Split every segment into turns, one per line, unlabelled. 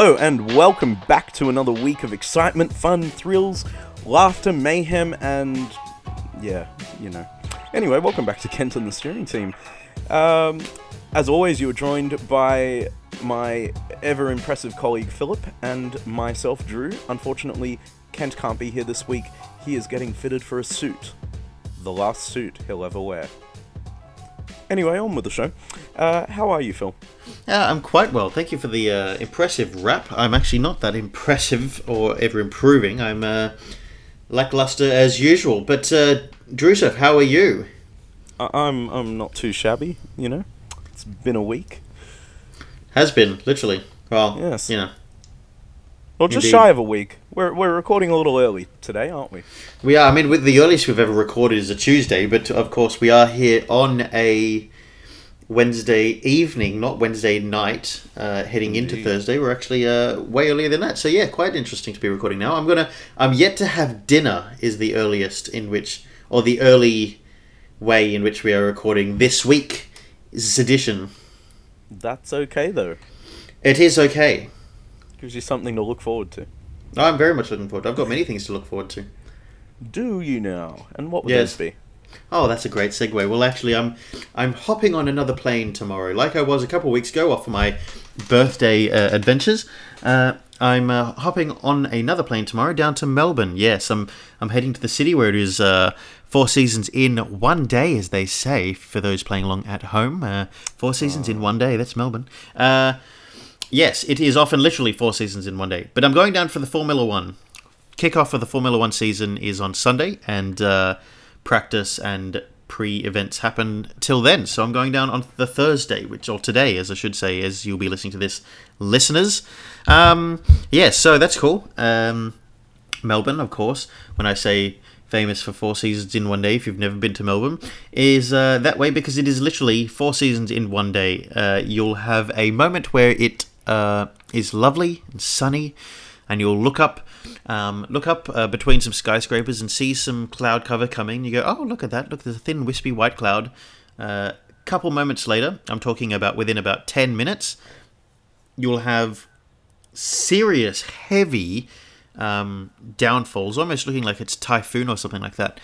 Hello, and welcome back to another week of excitement, fun, thrills, laughter, mayhem, and yeah, you know. Anyway, welcome back to Kent and the steering team. Um, as always, you are joined by my ever impressive colleague Philip and myself, Drew. Unfortunately, Kent can't be here this week. He is getting fitted for a suit. The last suit he'll ever wear. Anyway, on with the show. Uh, how are you, Phil?
Yeah, I'm quite well. Thank you for the uh, impressive rap. I'm actually not that impressive or ever improving. I'm uh, lackluster as usual. But uh, Drusef, how are you?
I- I'm I'm not too shabby. You know, it's been a week.
Has been literally. Well,
Yes.
you know,
Well, just
Indeed.
shy of a week. We're we're recording a little early today, aren't we?
we are. I mean, with the earliest we've ever recorded is a Tuesday, but of course we are here on a Wednesday evening, not Wednesday night, uh, heading into Thursday. We're actually uh, way earlier than that. So yeah, quite interesting to be recording now. I'm gonna. I'm yet to have dinner. Is the earliest in which, or the early way in which we are recording this week. Is edition.
That's okay though.
It is okay.
Gives you something to look forward to.
I'm very much looking forward. to I've got many things to look forward to.
Do you now? And what would
Yes.
those be?
Oh, that's a great segue. Well, actually, I'm I'm hopping on another plane tomorrow, like I was a couple of weeks ago, off for my birthday uh, adventures. Uh, I'm uh, hopping on another plane tomorrow down to Melbourne. Yes, I'm I'm heading to the city where it is uh, four seasons in one day, as they say. For those playing along at home, uh, four seasons in one day. That's Melbourne. Yes, it is often literally four seasons in one day. But I'm going down for the Formula One kickoff of the Formula One season is on Sunday, and uh, practice and pre-events happen till then. So I'm going down on the Thursday, which or today, as I should say, as you'll be listening to this, listeners. Um, yeah, so that's cool. Um, Melbourne, of course. When I say famous for four seasons in one day, if you've never been to Melbourne, is uh, that way because it is literally four seasons in one day. Uh, you'll have a moment where it uh, is lovely and sunny, and you'll look up, um, look up uh, between some skyscrapers and see some cloud cover coming. You go, oh, look at that! Look, there's a thin, wispy white cloud. Uh, couple moments later, I'm talking about within about ten minutes, you'll have serious, heavy um, downfalls, almost looking like it's typhoon or something like that.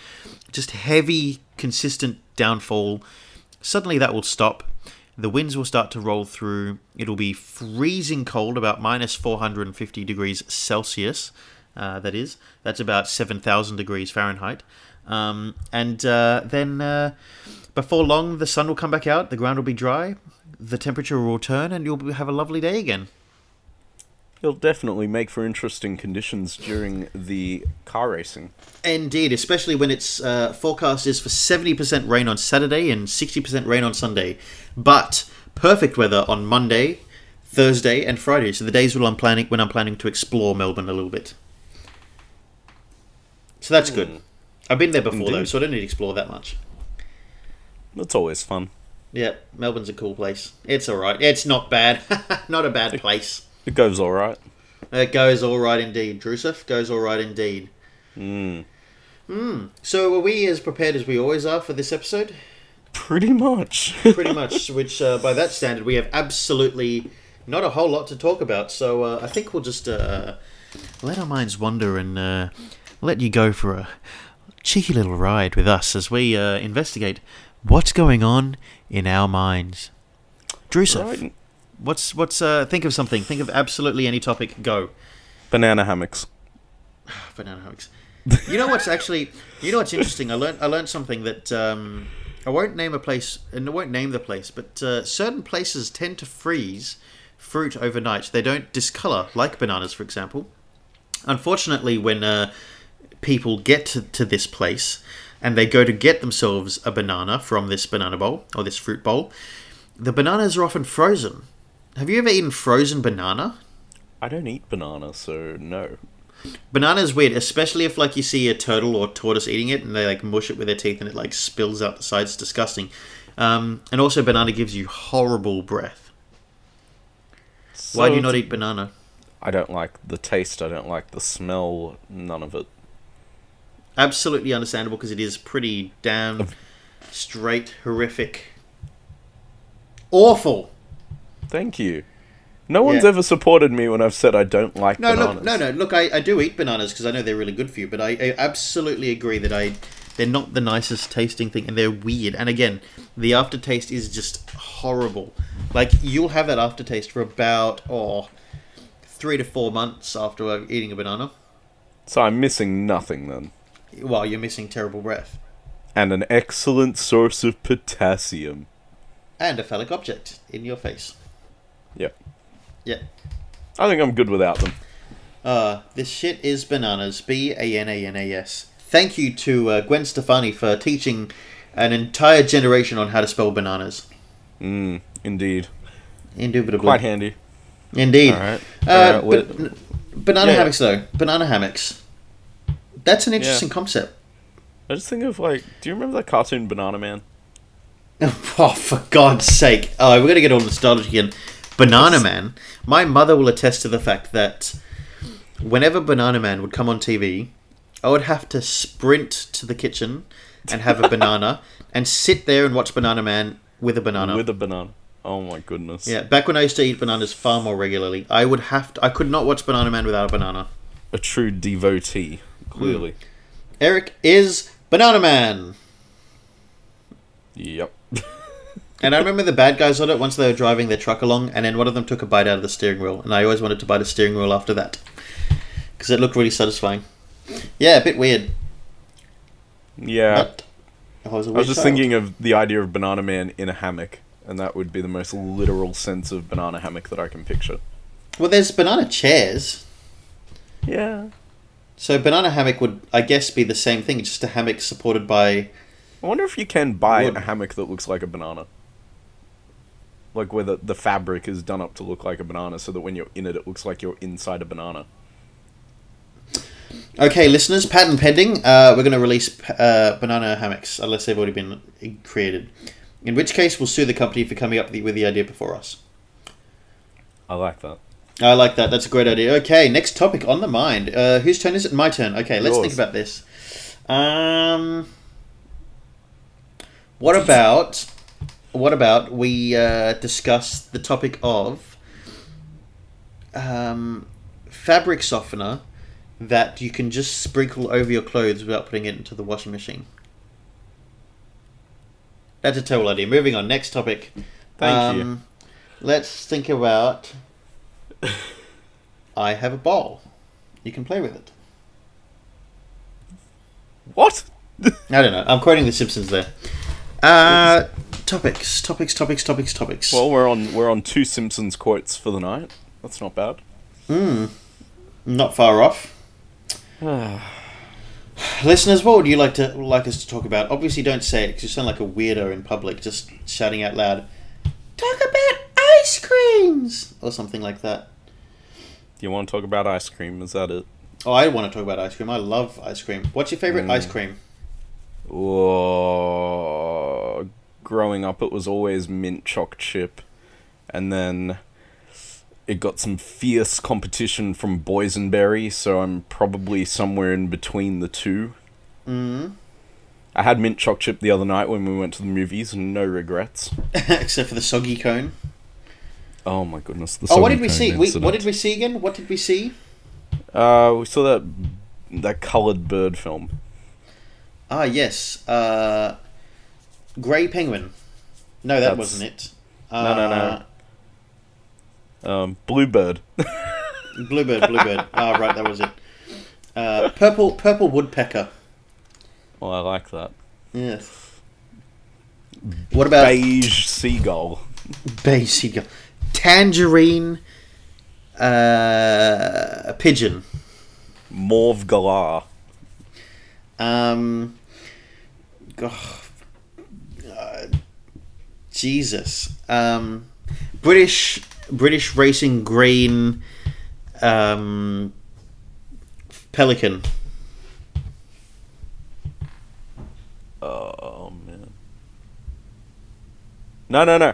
Just heavy, consistent downfall. Suddenly that will stop. The winds will start to roll through. It'll be freezing cold, about minus 450 degrees Celsius. Uh, that is, that's about 7,000 degrees Fahrenheit. Um, and uh, then uh, before long, the sun will come back out. The ground will be dry. The temperature will return, and you'll have a lovely day again.
It'll definitely make for interesting conditions during the car racing.
Indeed, especially when its uh, forecast is for 70% rain on Saturday and 60% rain on Sunday. But perfect weather on Monday, Thursday, and Friday. So the days when I'm planning when I'm planning to explore Melbourne a little bit. So that's good. I've been there before though, so I don't need to explore that much.
That's always fun.
Yeah, Melbourne's a cool place. It's all right. It's not bad. not a bad place.
It goes all right.
It goes all right indeed. Drusef goes all right indeed.
Hmm.
Hmm. So are we as prepared as we always are for this episode?
Pretty much.
Pretty much. which, uh, by that standard, we have absolutely not a whole lot to talk about. So uh, I think we'll just uh, let our minds wander and uh, let you go for a cheeky little ride with us as we uh, investigate what's going on in our minds. Drusef,
right.
What's what's uh, think of something. Think of absolutely any topic. Go.
Banana hammocks.
banana hammocks. You know what's actually, you know what's interesting. I learned I learned something that um, I won't name a place and I won't name the place, but uh, certain places tend to freeze fruit overnight. They don't discolor like bananas, for example. Unfortunately, when uh, people get to, to this place and they go to get themselves a banana from this banana bowl or this fruit bowl, the bananas are often frozen. Have you ever eaten frozen banana?
I don't eat banana, so no.
Banana is weird, especially if like you see a turtle or tortoise eating it and they like mush it with their teeth and it like spills out the sides. It's disgusting. Um, and also, banana gives you horrible breath. Why do you not eat banana?
I don't like the taste. I don't like the smell. None of it.
Absolutely understandable because it is pretty damn straight, horrific, awful.
Thank you. No one's
Yeah.
ever supported me when I've said I don't like
No,
bananas.
look, no, no. Look, I, I do eat bananas because I know they're really good for you, but I, I absolutely agree that I they're not the nicest tasting thing, and they're weird. And again, the aftertaste is just horrible. Like you'll have that aftertaste for about oh three to four months after eating a banana.
So I'm missing nothing then.
Well, you're missing terrible breath
And an excellent source of potassium.
and a phallic object in your face.
Yep.
Yeah.
I think I'm good without them.
Uh, this shit is bananas. B A N A N A S. Thank you to uh, Gwen Stefani for teaching an entire generation on how to spell bananas.
Mm, indeed.
Indubitably.
Quite handy.
Indeed.
Alright.
Uh,
Alright,
but,
what-
banana
Yeah.
hammocks, though. Banana hammocks. That's an interesting concept.
I just think of like, do you remember that cartoon Banana Man?
Oh, for God's sake. Oh, we're going to get all nostalgic again. Banana Man. My mother will attest to the fact that whenever Banana Man would come on TV, I would have to sprint to the kitchen and have a banana and sit there and watch Banana Man with a banana.
With a banana. Oh my goodness.
yeah, back when I used to eat bananas far more regularly, I would have to, I could not watch Banana Man without a banana.
A true devotee, clearly. Hmm.
Eric is Banana Man.
Yep.
And I remember the bad guys on it once they were driving their truck along, and then one of them took a bite out of the steering wheel, and I always wanted to bite a steering wheel after that because it looked really satisfying. Yeah, a bit weird.
Yeah.
But I was,
I was just
child.
thinking of the idea of Banana Man in a hammock, and that would be the most literal sense of banana hammock that I can picture.
Well, there's banana chairs,
Yeah.
so banana hammock would, I guess, be the same thing, just a hammock supported by.
I wonder if you can buy
Wood.
a hammock that looks like a banana. Like where the, the fabric is done up to look like a banana so that when you're in it, it looks like you're inside a banana.
Okay, listeners, patent pending. Uh, we're going to release uh, banana hammocks unless they've already been created. In which case, we'll sue the company for coming up with the, idea before us.
I like that.
I like that. That's a great idea. Okay, next topic on the mind. Uh, whose turn is it? My turn. Okay, let's think about this. Um, what about what about we uh, discuss the topic of um, fabric softener that you can just sprinkle over your clothes without putting it into the washing machine? That's a terrible idea. Moving on. Next topic.
Thank you.
Um, Let's think about. I have a ball. You can play with it.
What?
I don't know. I'm quoting The Simpsons there. Uh, topics, topics, topics, topics, topics.
Well, we're on we're on two Simpsons quotes for the night. That's not bad.
Hmm. Not far off. Listeners, what would you like to like us to talk about? Obviously, don't say it because you sound like a weirdo in public, just shouting out loud. Talk about ice creams or something like that.
Do you want to talk about ice cream? Is that it?
Oh, I want to talk about ice cream. I love ice cream. What's your favorite
Mm.
ice cream?
Oh, growing up, it was always mint choc chip, and then it got some fierce competition from boysenberry. So I'm probably somewhere in between the two.
Mm.
I had mint choc chip the other night when we went to the movies, and no regrets.
Except for the soggy cone.
Oh my goodness! The
Oh, what did we see? We, what did we see again? What did we see?
Uh, we saw that that colored bird film.
Ah, yes. Uh, Grey Penguin. No, that
That's-
wasn't it.
No, no, no.
Uh,
Um, Bluebird.
Bluebird, Bluebird. Ah, right, that was it. Uh, purple, purple woodpecker.
Oh, I like that.
Yes. What about
Beige seagull.
Beige seagull? Tangerine. Uh, pigeon.
Mauve galah.
Um. Uh, Jesus. Um, British British racing green. Um, pelican.
Oh man. No, no, no.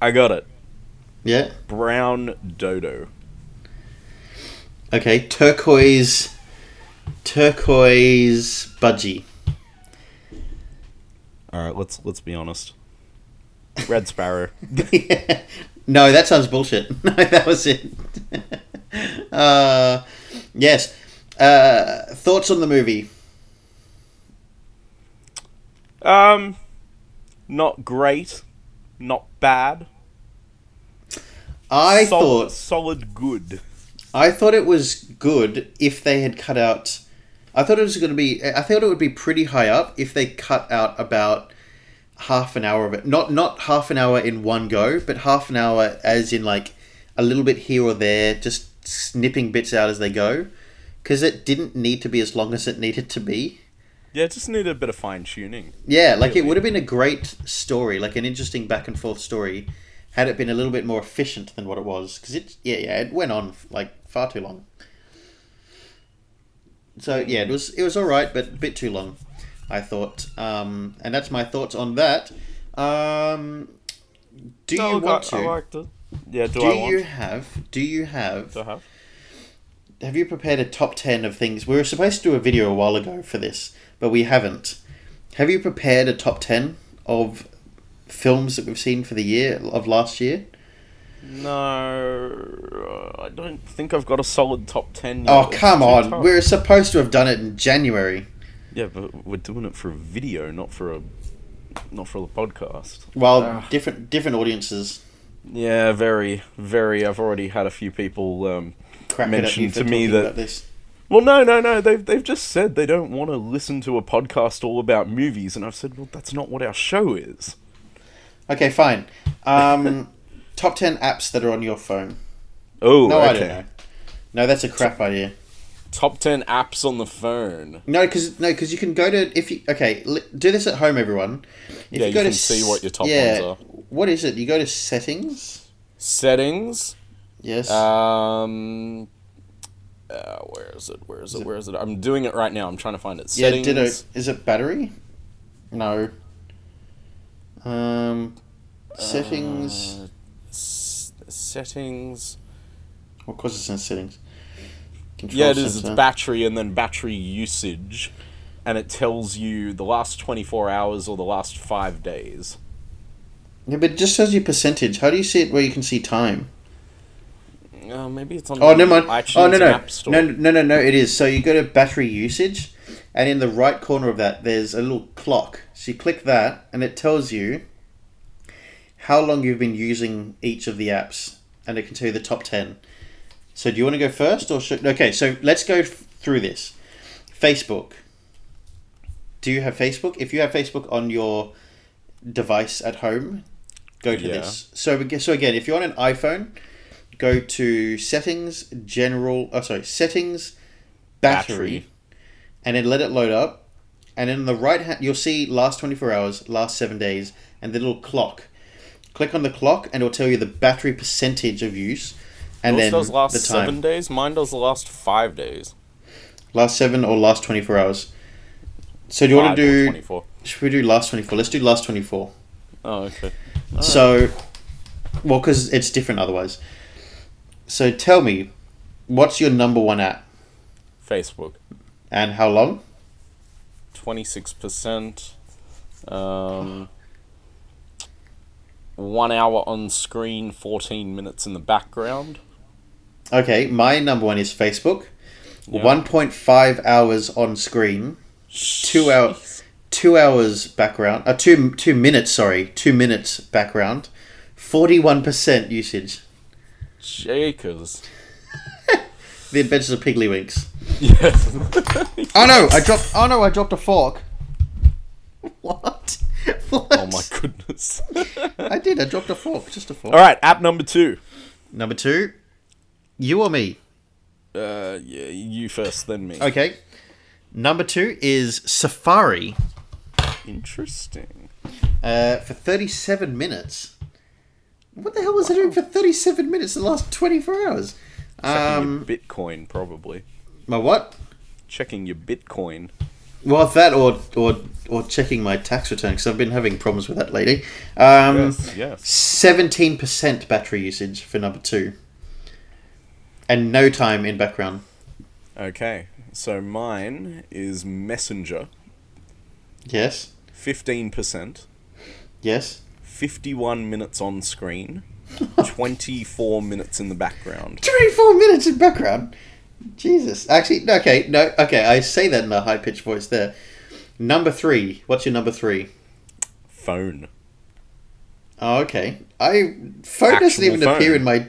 I got it.
Yeah.
Brown dodo.
Okay. Turquoise. Turquoise budgie.
All right, let's let's be honest. Red sparrow.
No, that sounds bullshit. No, that was it. uh, yes. Uh, thoughts on the movie?
Um, not great, not bad.
I
solid,
thought
solid good.
I thought it was good if they had cut out. I thought it was going to be. I thought it would be pretty high up if they cut out about half an hour of it. Not not half an hour in one go, but half an hour as in like a little bit here or there, just snipping bits out as they go, because it didn't need to be as long as it needed to be.
Yeah, it just needed a bit of fine tuning.
Yeah, like it would have been a great story, like an interesting back and forth story, had it been a little bit more efficient than what it was. Because it, yeah, yeah, it went on like far too long. So yeah, it was it was all right, but a bit too long, I thought. Um, and that's my thoughts on that. Um, do you want to?
liked it. Yeah, do,
do
I want
you have? Do you have?
to have?
Have you prepared a top 10 of things? We were supposed to do a video a while ago for this, but we haven't. Have you prepared a top 10 of films that we've seen for the year of last year?
No, I don't think I've got a solid top ten. Yet.
Oh, come on. We're supposed to have done it in January.
Yeah, but we're doing it for a video, not for a, not for the podcast.
Well,
Ah.
different different audiences
Yeah, very, very. I've already had a few people. Um,
crack it at
Mentioned
you for
to me that-
about this.
well, no, no, no. They've they've just said they don't want to listen to a podcast all about movies, and I've said, well, that's not what our show is.
Okay, fine. Um, top 10 apps that are on your phone.
Oh,
No,
okay.
I don't know. No, that's a crap idea.
Top ten apps on the phone.
No, because no, because you can go to if you okay, do this at home, everyone. If
Yeah, you
go
can
to
see what your top
yeah,
ones are.
What is it? You go to settings.
Settings.
Yes.
Um. Uh, where is it? Where is it? Where is it? I'm doing it right now. I'm trying to find it.
yeah.
Settings.
Ditto. Is it battery? No. Um. Settings.
Uh, s- settings.
Of course, it's in settings. Control
Yeah, it is. It's battery and then battery usage, and it tells you the last 24 hours or the last five days.
Yeah, but it just shows you percentage. How do you see it where you can see time?
Uh, maybe it's on.
Oh, never mind.
iTunes
Oh, no, no.
App Store.
No, no, no, no, it is. So you go to battery usage, and in the right corner of that, there's a little clock. So you click that, and it tells you how long you've been using each of the apps, and it can tell you the top 10. So do you want to go first, or should. Okay, so let's go f- through this. Facebook. Do you have Facebook? If you have Facebook on your device at home, go to
Yeah.
this. So, so again, if you're on an iPhone, go to settings, general. Oh, sorry, settings, battery,
Battery.
and then let it load up. And in the right hand, you'll see last 24 hours, last seven days, and the little clock. Click on the clock, and it'll tell you the battery percentage of use, and
Yours
then
does last
the time.
seven days. Mine does the last five days.
Last seven or last 24 hours. So do you want to do?
24.
Should we do last 24? Let's do last 24.
Oh, okay.
So, well, because it's different otherwise. So tell me, what's your number one app
Facebook.
and how long?
26%. Um, one hour on screen, 14 minutes in the background.
Okay, my number one is Facebook.
Yeah.
1.5 hours on screen, two hours, two hours background, uh, two two minutes. Sorry, two minutes background, forty-one percent usage.
Jakers.
The Adventures of Piggley
Yes.
Oh no! I dropped. Oh no! I dropped a fork. What? what?
oh my goodness.
I did. I dropped a fork. Just a fork.
All right, app number two.
Number two, you or me?
Uh, yeah, you first, then me.
Okay. Number two is Safari
Interesting.
uh, for 37 minutes. What the hell was I doing for 37 minutes in the last 24 hours?
Checking
Um,
your Bitcoin, probably.
my what?
Checking your Bitcoin.
Well, that or or or checking my tax return because I've been having problems with that lately. Um,
yes, yes.
Seventeen percent battery usage for number two, and no time in background.
Okay, so mine is Messenger,
Yes,
15%,
yes.
51 minutes on screen, 24 minutes in the background.
24 minutes in background. Jesus. Actually, okay, no, okay. I say that in a high pitched voice there. Number three. What's your number three?
Phone.
Oh, okay. I phone doesn't even
phone.
appear in my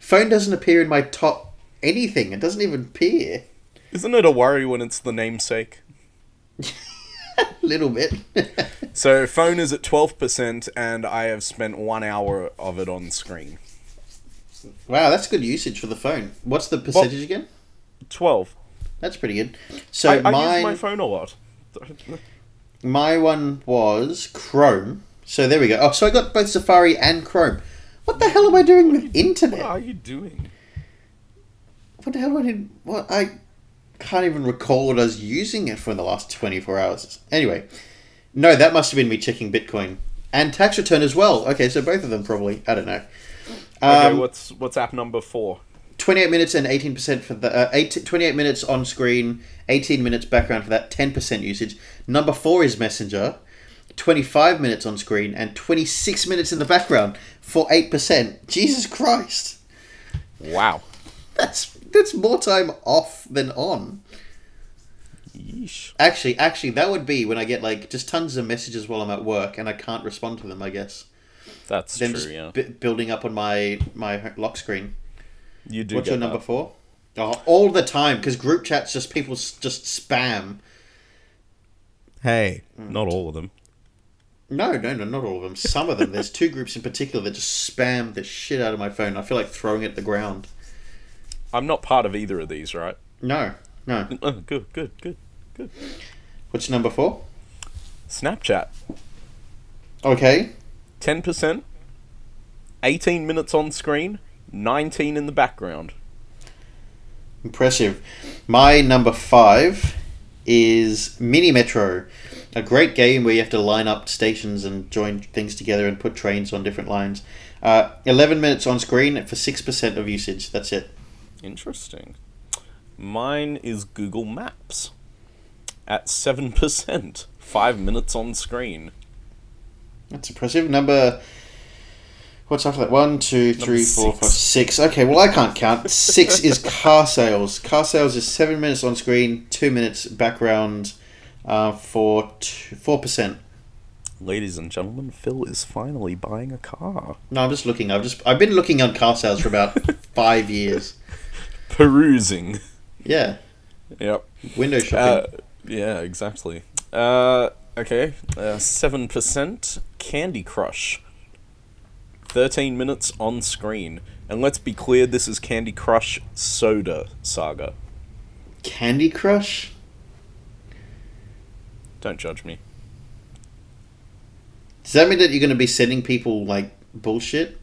phone doesn't appear in my top anything. It doesn't even appear.
Isn't it a worry when it's the namesake?
A little bit.
So phone is at 12% and I have spent 1 hour of it on screen.
wow, that's good usage for the phone. What's the percentage again?
12.
That's pretty good. So
I, I
mine,
use my phone a lot.
my one was Chrome. So there we go. Oh, so I got both Safari and Chrome. What the hell am I doing with internet?
What are you doing?
What the hell am I doing? What I can't even recall what I was using it for in the last twenty four hours. Anyway, no, that must have been me checking Bitcoin and tax return as well. Okay, so both of them probably. I don't know.
Okay,
Um,
what's what's app number 4?
28 minutes and 18% for the uh, eight, 28 minutes on screen 18 minutes background for that 10% usage number four is messenger 25 minutes on screen and 26 minutes in the background for 8% jesus christ
Wow.
that's that's more time off than on
Yeesh.
actually actually that would be when i get like just tons of messages while i'm at work and i can't respond to them i guess
That's
them
true,
just
yeah.
bu- building up on my my lock screen
You do
What's
get
your number
that.
four? Oh, all the time because group chats just people s- just spam.
Hey,
Mm.
not all of them.
No, no, no, not all of them. Some of them. There's two groups in particular that just spam the shit out of my phone. I feel like throwing it at the ground.
I'm not part of either of these, right?
No, no.
Oh, good, good, good.
What's number four?
Snapchat.
Okay.
10%, 18 minutes on screen, 19 in the background.
Impressive. My number five is Mini Metro, a great game where you have to line up stations and join things together and put trains on different lines. Uh, 11 minutes on screen for 6% of usage. That's it.
Interesting. Mine is Google Maps at 7%, 5 minutes on screen.
That's impressive. Number. What's after that? One, two, three, four,
six.
five, six. Okay, well, I can't count. Six is car sales. Car sales is seven minutes on screen, two minutes background uh, for t- 4%.
Ladies and gentlemen, Phil is finally buying a car.
No, I'm just looking. I've just I've been looking on car sales for about five years.
Perusing.
Yeah,
Yep.
window
Uh,
shopping.
yeah, exactly. Uh, okay. Uh, 7% Candy Crush. 13 minutes on screen. And let's be clear, this is Candy Crush Soda Saga.
Candy Crush.
Don't judge me.
Does that mean that you're going to be sending people like bullshit,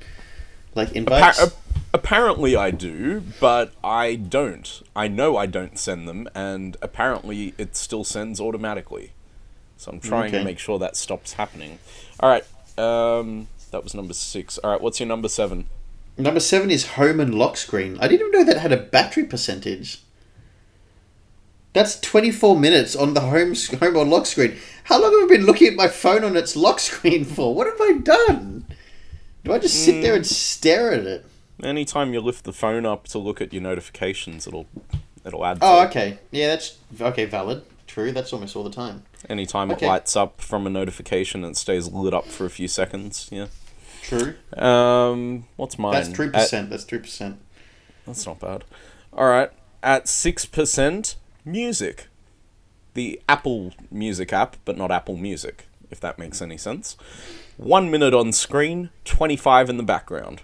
like invites?
Appa- apparently I do, but I don't. I know I don't send them, and apparently it still sends automatically. So I'm trying
Okay.
to make sure that stops happening. Alright, um, that was number six. Alright, what's your number seven?
Number seven is home and lock screen. I didn't even know that had a battery percentage. That's 24 minutes on the home home or lock screen. How long have I been looking at my phone on its lock screen for? What have I done? Do I just sit there hmm. and stare at it?
Anytime you lift the phone up to look at your notifications, it'll it'll add.
Oh,
to it.
okay. Yeah, that's okay. Valid. True. That's almost all the time.
Anytime
Okay.
it lights up from a notification, it stays lit up for a few seconds. Yeah.
True.
Um, what's mine?
That's three percent. That's three percent.
That's not bad. All right, at 6%, music. The Apple Music app, but not Apple Music, if that makes any sense. One minute on screen, 25 in the background.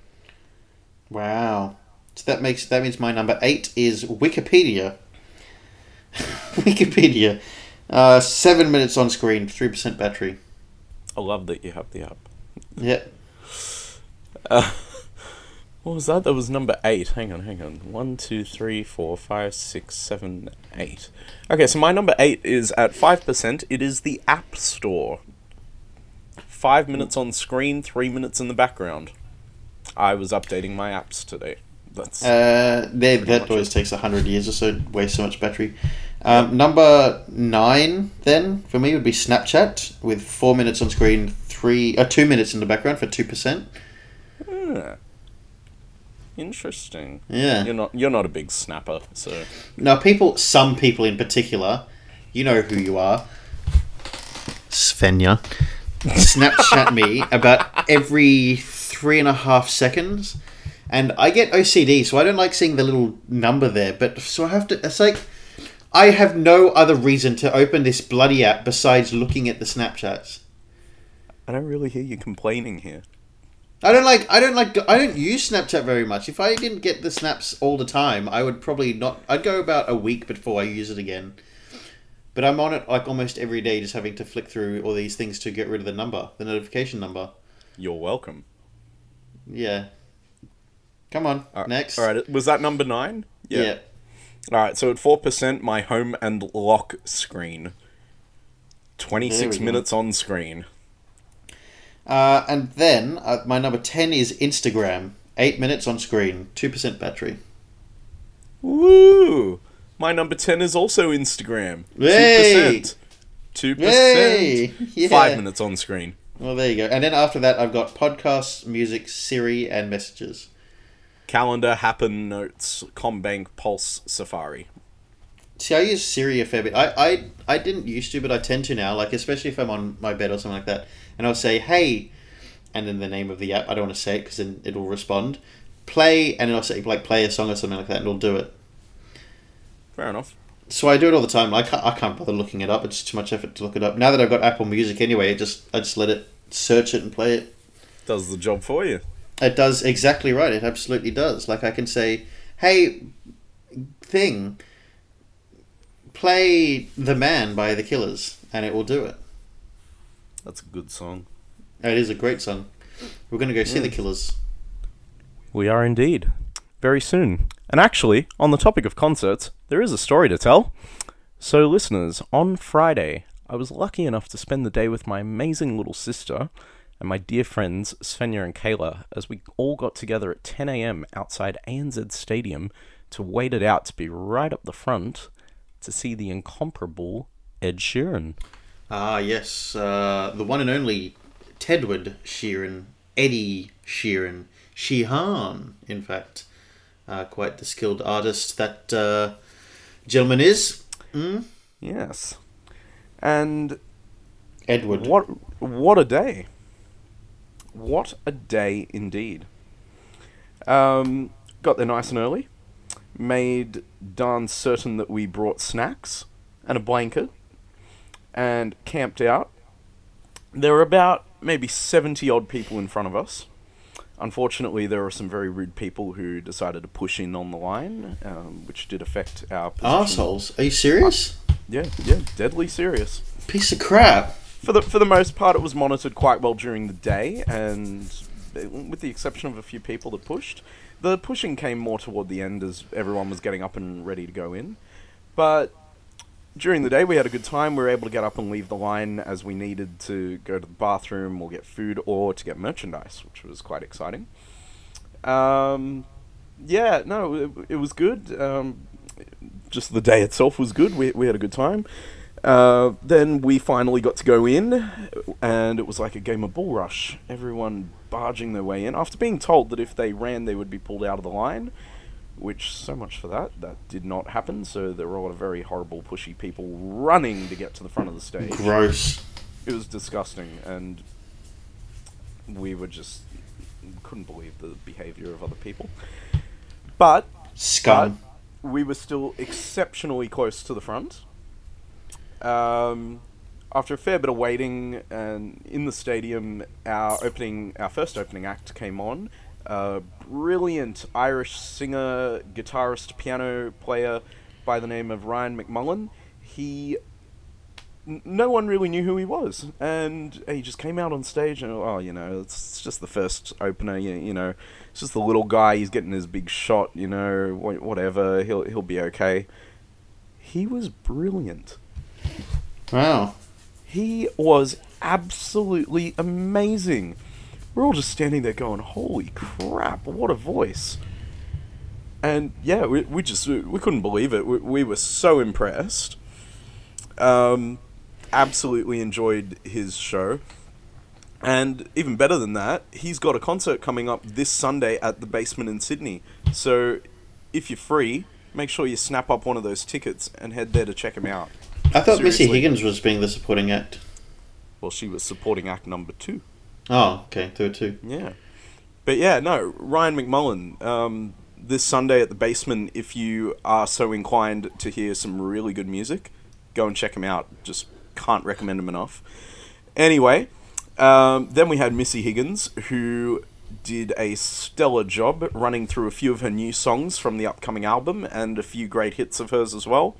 Wow. So that makes that means my number eight is Wikipedia. Wikipedia. Uh, seven minutes on screen, three percent battery.
I love that you have the app.
Uh,
what was that? That was number eight. Hang on, hang on. One, two, three, four, five, six, seven, eight. Okay, so my number eight is at 5%. It is the App Store. Five minutes on screen, three minutes in the background. I was updating my apps today. That's
uh, that always it. takes 100 years or so, Waste so much battery. Um, number nine, then, for me, would be Snapchat with four minutes on screen, three, uh, two minutes in the background for 2%.
Hmm. Interesting.
Yeah.
You're not you're not a big snapper, so
Now, people some people in particular, you know who you are. Svenja. Snapchat me about every three and a half seconds. And I get OCD, so I don't like seeing the little number there, but so I have to it's like I have no other reason to open this bloody app besides looking at the Snapchats.
I don't really hear you complaining here.
I don't like. I don't like. I don't use Snapchat very much. If I didn't get the snaps all the time, I would probably not. I'd go about a week before I use it again. But I'm on it like almost every day, just having to flick through all these things to get rid of the number, the notification number.
You're welcome.
Yeah. Come on,
All right-
next.
All right, was that number nine?
Yeah.
All right, so at four percent, my home and lock screen. Twenty six minutes on screen.
Uh, and then uh, my number ten is Instagram. Eight minutes on screen, two percent battery.
Woo! My number ten is also Instagram. 2%. Two
Yay!
percent.
Yeah.
Five minutes on screen.
Well, there you go. And then after that, I've got podcasts, music, Siri, and messages.
Calendar, Happen, Notes, CommBank, Pulse, Safari.
See, I use Siri a fair bit. I, I, I didn't used to, but I tend to now. Like, especially if I'm on my bed or something like that, and I'll say, "Hey," and then the name of the app. I don't want to say it because then it'll respond. Play, and it'll say like play a song or something like that, and it'll do it.
Fair enough.
So I do it all the time. I can't, I can't bother looking it up. It's too much effort to look it up. Now that I've got Apple Music anyway, it just I just let it search it and play it.
Does the job for you.
It does exactly right. It absolutely does. Like I can say, "Hey, thing, play The Man by The Killers," and it will do it.
That's a good song.
It is a great song. We're going to go see The Killers.
We are indeed. Very soon. And actually, on the topic of concerts, there is a story to tell. So, listeners, on Friday, I was lucky enough to spend the day with my amazing little sister and my dear friends Svenja and Kayla as we all got together at 10 a.m. outside ANZ Stadium to wait it out to be right up the front to see the incomparable Ed Sheeran.
Ah, yes. Uh, the one and only Tedward Sheeran, Eddie Sheeran, Sheehan, in fact. Uh, quite the skilled artist that uh, gentleman is. Mm?
Yes. And
Edward.
What what a day! What a day indeed. Um, got there nice and early. Made darn certain that we brought snacks and a blanket, and camped out. There were about maybe seventy odd people in front of us. Unfortunately, there were some very rude people who decided to push in on the line, um, which did affect our position.
Arseholes. Are you serious?
Yeah, yeah, deadly serious
Piece of crap.
for the for the most part, it was monitored quite well during the day, and with the exception of a few people that pushed, the pushing came more toward the end as everyone was getting up and ready to go in. But during the day, we had a good time. We were able to get up and leave the line as we needed to go to the bathroom or get food or to get merchandise, which was quite exciting. Um, yeah, no, it, it was good. Um, just the day itself was good. We, we had a good time. Uh, then we finally got to go in, and it was like a game of bull rush. Everyone barging their way in after being told that if they ran, they would be pulled out of the line. Which, so much for that. That did not happen. So there were a lot of very horrible, pushy people running to get to the front of the stage.
Gross.
It was disgusting, and we were just couldn't believe the behavior of other people. But
Scum.
we were still exceptionally close to the front. Um, after a fair bit of waiting, and in the stadium, our opening, our first opening act came on. A brilliant Irish singer, guitarist, piano player by the name of Ryan McMullen. He no one really knew who he was, and he just came out on stage and oh, you know, it's, it's just the first opener, you, you know, it's just the little guy. He's getting his big shot, you know, whatever. He'll he'll be okay. He was brilliant.
Wow.
He was absolutely amazing. We're all just standing there going, "Holy crap! What a voice!" And yeah, we, we just we couldn't believe it. We, we were so impressed. Um, absolutely enjoyed his show. And even better than that, he's got a concert coming up this Sunday at the Basement in Sydney. So if you're free, make sure you snap up one of those tickets and head there to check him out.
I thought Missy Higgins was being the supporting act.
Well, she was supporting act number two.
Oh, okay, there were two.
Yeah. But yeah, no, Ryan McMullen, um, this Sunday at the basement, if you are so inclined to hear some really good music, go and check him out. Just can't recommend him enough. Anyway, um, then we had Missy Higgins, who did a stellar job running through a few of her new songs from the upcoming album and a few great hits of hers as well.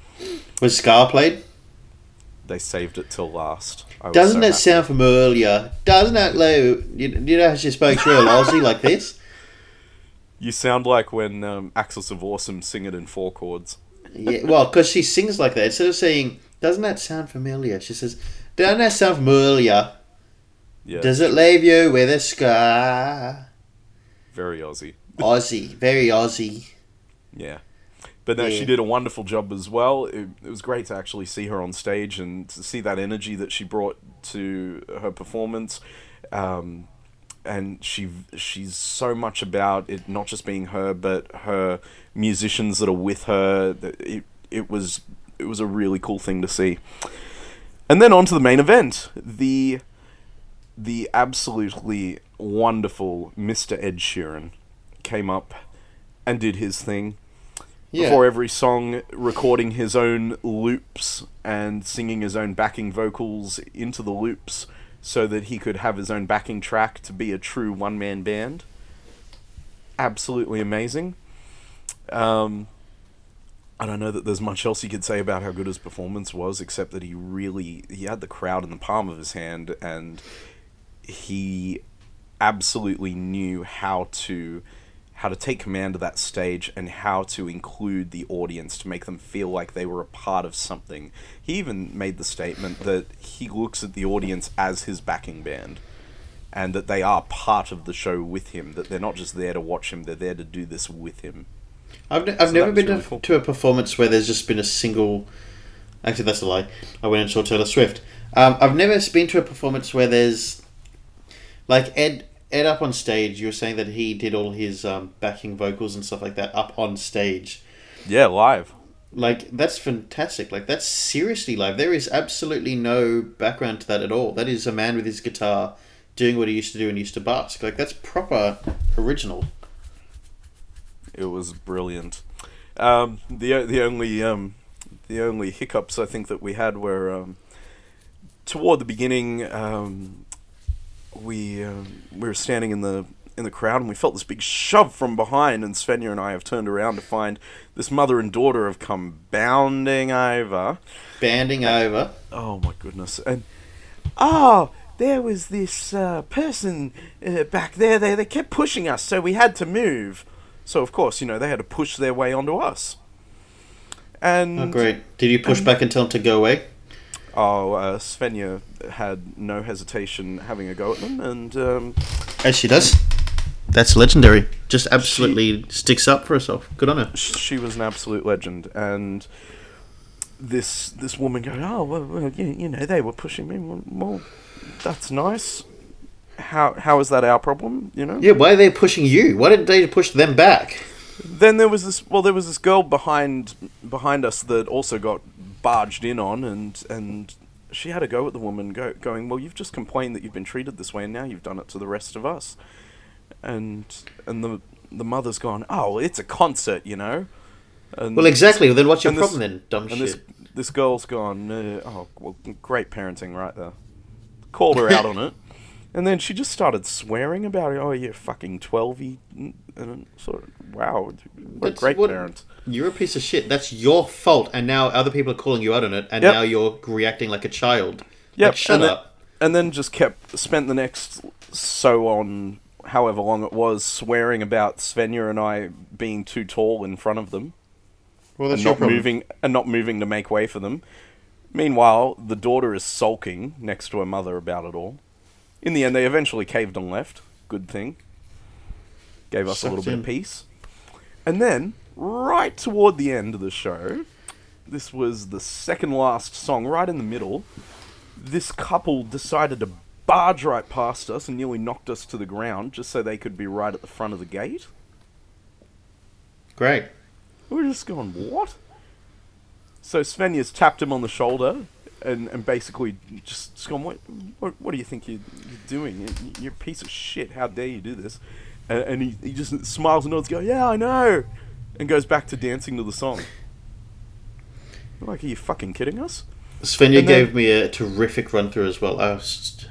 Was Scar played?
They saved it till last. I
Doesn't
so
that
happy.
sound familiar? Doesn't that low? You, you know how she speaks real Aussie like this?
You sound like when um, Axis of Awesome sing it in four chords.
Yeah, well, because she sings like that. Instead of saying, doesn't that sound familiar? She says, doesn't that sound familiar?
Yeah,
Does it leave you with a scar?
very Aussie.
Aussie, very Aussie.
Yeah. But no,
Yeah.
she did a wonderful job as well. It, it was great to actually see her on stage and to see that energy that she brought to her performance. Um, and she she's so much about it not just being her, but her musicians that are with her. It it was it was a really cool thing to see. And then on to the main event, the the absolutely wonderful Mr. Ed Sheeran came up and did his thing
Yeah.
before every song, recording his own loops and singing his own backing vocals into the loops so that he could have his own backing track to be a true one man band. Absolutely amazing. Um, I don't know that there's much else you could say about how good his performance was, except that he really he had the crowd in the palm of his hand, and he absolutely knew how to how to take command of that stage and how to include the audience to make them feel like they were a part of something. He even made the statement that he looks at the audience as his backing band and that they are part of the show with him, that they're not just there to watch him, they're there to do this with him.
I've, ne- I've
So
never been
really
to,
cool.
to a performance where there's just been a single. Actually, that's a lie. I went and saw Taylor Swift. Um, I've never been to a performance where there's like Ed. Ed up on stage. You were saying that he did all his um, backing vocals and stuff like that up on stage.
Yeah, live.
Like that's fantastic. Like that's seriously live. There is absolutely no background to that at all. That is a man with his guitar doing what he used to do and used to busk. Like that's proper original.
It was brilliant. Um, the the only um, the only hiccups I think that we had were um, toward the beginning. Um, we um we were standing in the in the crowd and we felt this big shove from behind, and Svenja and I have turned around to find this mother and daughter have come bounding over.
Banding over.
Oh my goodness! And oh, there was this uh, person uh, back there. They they kept pushing us, so we had to move. So of course, you know, they had to push their way onto us. And
Oh, great. Did you push back and tell them to go away?
Oh, uh, Svenja had no hesitation having a go at them, and um,
As she does. That's legendary. Just absolutely sticks up for herself. Good on her.
she was an absolute legend. And this this woman going, oh well, well you, you know, they were pushing me. Well, well, that's nice. How how is that our problem? You know.
Yeah, why are they pushing you? Why didn't they push them back?
Then there was this. Well, there was this girl behind behind us that also got barged in on, and and she had a go at the woman, go, going, "Well, you've just complained that you've been treated this way, and now you've done it to the rest of us." And and the the mother's gone, "Oh, it's a concert, you know." And
Well, exactly. Then what's your
and this-
problem then, dumb
And
shit?
this this girl's gone, uh, "Oh, well, great parenting right there." Called her out on it. And then she just started swearing about it. Oh, you fucking twelvey, and sort of wow, what a great
what-
parent.
You're a piece of shit. That's your fault, and now other people are calling you out on it, and
Yep.
now you're reacting like a child.
Yep,
Like, shut
and
up.
Then, and then just kept spent the next so on, however long it was, swearing about Svenja and I being too tall in front of them
well,
and not moving and not moving to make way for them. Meanwhile, the daughter is sulking next to her mother about it all. In the end, they eventually caved and left. Good thing. Gave us a little
Sucked
bit
in.
of peace. And then, right toward the end of the show, this was the second last song, right in the middle. This couple decided to barge right past us and nearly knocked us to the ground just so they could be right at the front of the gate.
Great.
We were just going, what? So Svenja's tapped him on the shoulder and, and basically just, just gone, what, what, what do you think you're, you're doing? You- You're a piece of shit. How dare you do this? And, and he, he just smiles and nods, go, yeah, I know. And goes back to dancing to the song. Like, are you fucking kidding us?
Svenja
then-
gave me a terrific run through as well. I was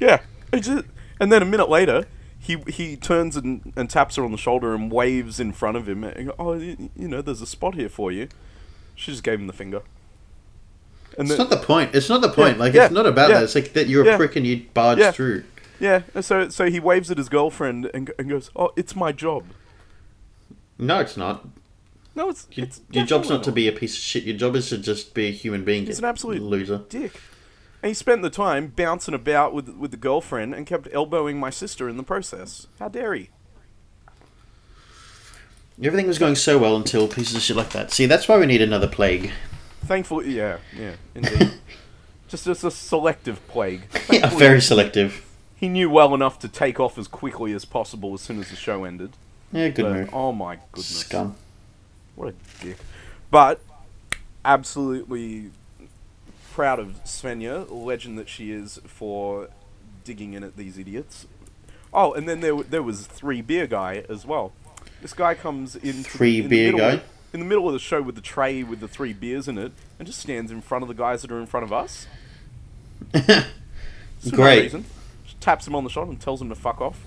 Yeah. Just- and then a minute later, he he turns and, and taps her on the shoulder and waves in front of him. And oh, you, you know, there's a spot here for you. She just gave him the finger. And
It's not the point. It's not the point. like
yeah,
it's not about
yeah,
that. It's like that you're a prick and you barged
yeah.
through.
yeah, so so he waves at his girlfriend and, and goes, "Oh, it's my job."
No, it's not.
No, it's,
Your,
it's
your job's
definitely
not to be a piece of shit. Your job is to just be a human being.
He's an absolute
loser.
dick. And he spent the time bouncing about with with the girlfriend and kept elbowing my sister in the process. How dare he?
Everything was going so well until pieces of shit like that. See, that's why we need another plague.
Thankfully, yeah, yeah, indeed. just just a selective plague.
Yeah, very selective.
He knew well enough to take off as quickly as possible as soon as the show ended.
Yeah, good
But,
move.
oh my goodness,
Scum.
what a dick! But absolutely proud of Svenja, legend that she is for digging in at these idiots. Oh, and then there w- there was three beer guy as well. This guy comes in
Three
in
beer guy?
in the middle of the show with the tray with the three beers in it, and just stands in front of the guys that are in front of us. No
Great.
reason. Just taps him on the shoulder and tells him to fuck off.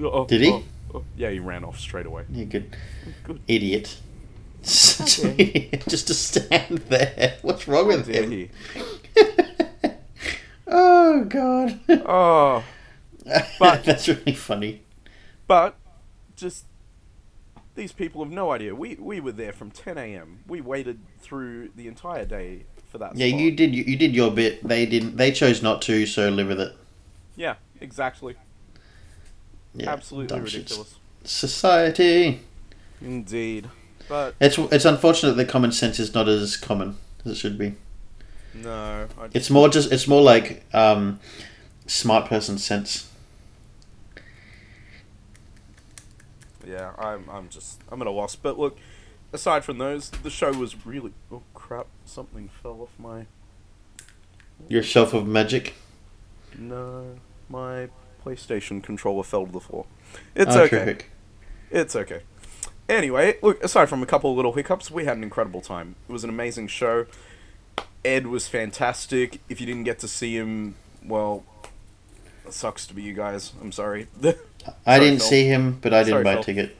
Oh,
Did he?
oh, oh. Oh. Yeah, he ran off straight away.
You good
Good.
idiot. Such an idiot. Just to stand there. What's wrong
How
with
dare
him?
he?
Oh god.
Oh, But-
that's really funny.
but just these people have no idea. We we were there from 10 a.m. We waited through the entire day for that.
Yeah,
spot.
you did. You, you did your bit. They didn't. They chose not to. So live with it.
Yeah, exactly.
Yeah,
Absolutely ridiculous.
Society.
Indeed. But
It's it's unfortunate that common sense is not as common as it should be.
no, I
It's more just. It's more like um, smart person sense.
yeah, I'm I'm just I'm at a loss. But look, aside from those, the show was really oh crap, something fell off my
Your shelf of magic.
no, my PlayStation controller fell to the floor. It's
Oh,
okay.
terrific.
It's okay. Anyway, look, aside from a couple of little hiccups, we had an incredible time. It was an amazing show. Ed was fantastic. If you didn't get to see him, well, it sucks to be you guys. I'm sorry.
I didn't
Phil.
see him, but I didn't
Sorry,
buy
Phil.
a ticket.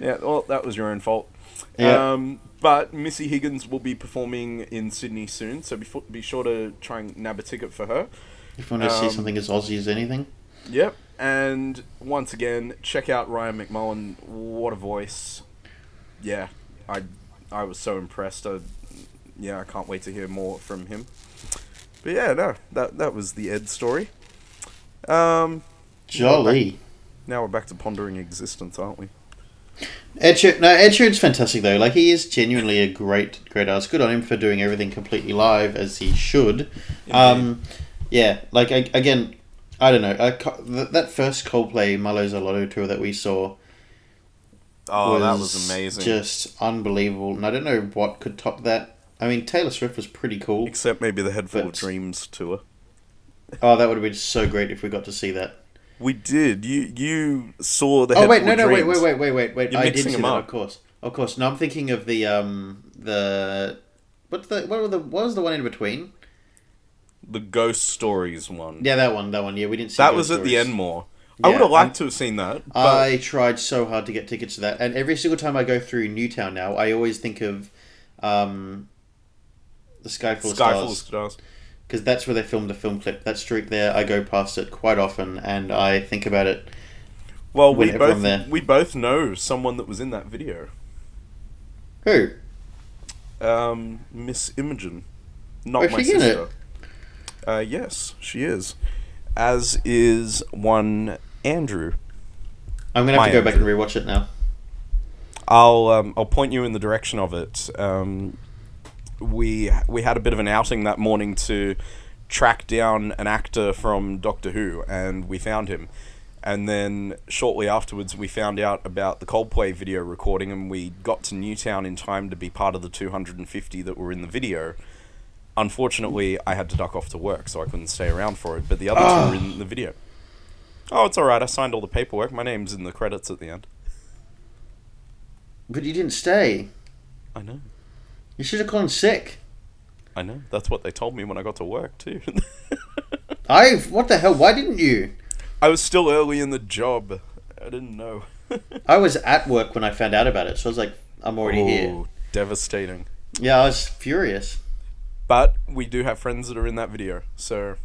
yeah, well, that was your own fault.
Yeah.
Um, but Missy Higgins will be performing in Sydney soon, so be, be sure to try and nab a ticket for her.
If you want to see
um,
something as Aussie as anything,
Yep. And once again, check out Ryan McMullen. What a voice! Yeah, I I was so impressed. I, yeah, I can't wait to hear more from him. But yeah, no, that that was the Ed story. Um,
jolly.
now we're back to pondering existence, aren't we?
Ed Sheeran, no, Ed Sheeran's fantastic though. Like he is genuinely a great, great artist. Good on him for doing everything completely live as he should. Um, yeah, like I, again, I don't know. I, that first Coldplay Mylo Xyloto tour that we saw
Oh, that was amazing.
just unbelievable. And I don't know what could top that. I mean, Taylor Swift was pretty cool.
Except maybe the Head Full of Dreams tour.
Oh, that would have been so great if we got to see that.
We did. You you saw the.
Oh
Head
wait,
Full
no,
of
no, wait,
Dreams.
wait, wait, wait, wait, wait.
You're
I did see
them
that,
up.
of course, of course. No, I'm thinking of the um the what's the what were the what was the one in between?
The Ghost Stories one.
Yeah, that one, that one. Yeah, we didn't see
that was at the
Stories.
end more. I would have liked to have seen that.
I tried so hard to get tickets to that, and every single time I go through Newtown now, I always think of um, the Sky Full
Sky
of
Full of
Stars
Stars.
because that's where they filmed the film clip. That street there, I go past it quite often, and I think about it.
Well, we both we both know someone that was in that video.
Who?
Um, Miss Imogen, not
Oh,
my
she in it?
sister. Uh, yes, she is. As is one Andrew.
I'm gonna have
My
to go back and
Andrew.
rewatch it now.
I'll um, I'll point you in the direction of it. Um, we we had a bit of an outing that morning to track down an actor from Doctor Who, and we found him. And then shortly afterwards, we found out about the Coldplay video recording, and we got to Newtown in time to be part of the 250 that were in the video. Unfortunately, I had to duck off to work, so I couldn't stay around for it. But the other two were in ah. the video. Oh, it's all right. I signed all the paperwork. My name's in the credits at the end.
But you didn't stay.
I know.
You should have gone sick.
I know. That's what they told me when I got to work too.
I. What the hell? Why didn't you?
I was still early in the job. I didn't know.
I was at work when I found out about it, so I was like, I'm already here.
Ooh, devastating.
Yeah, I was furious.
But we do have friends that are in that video, so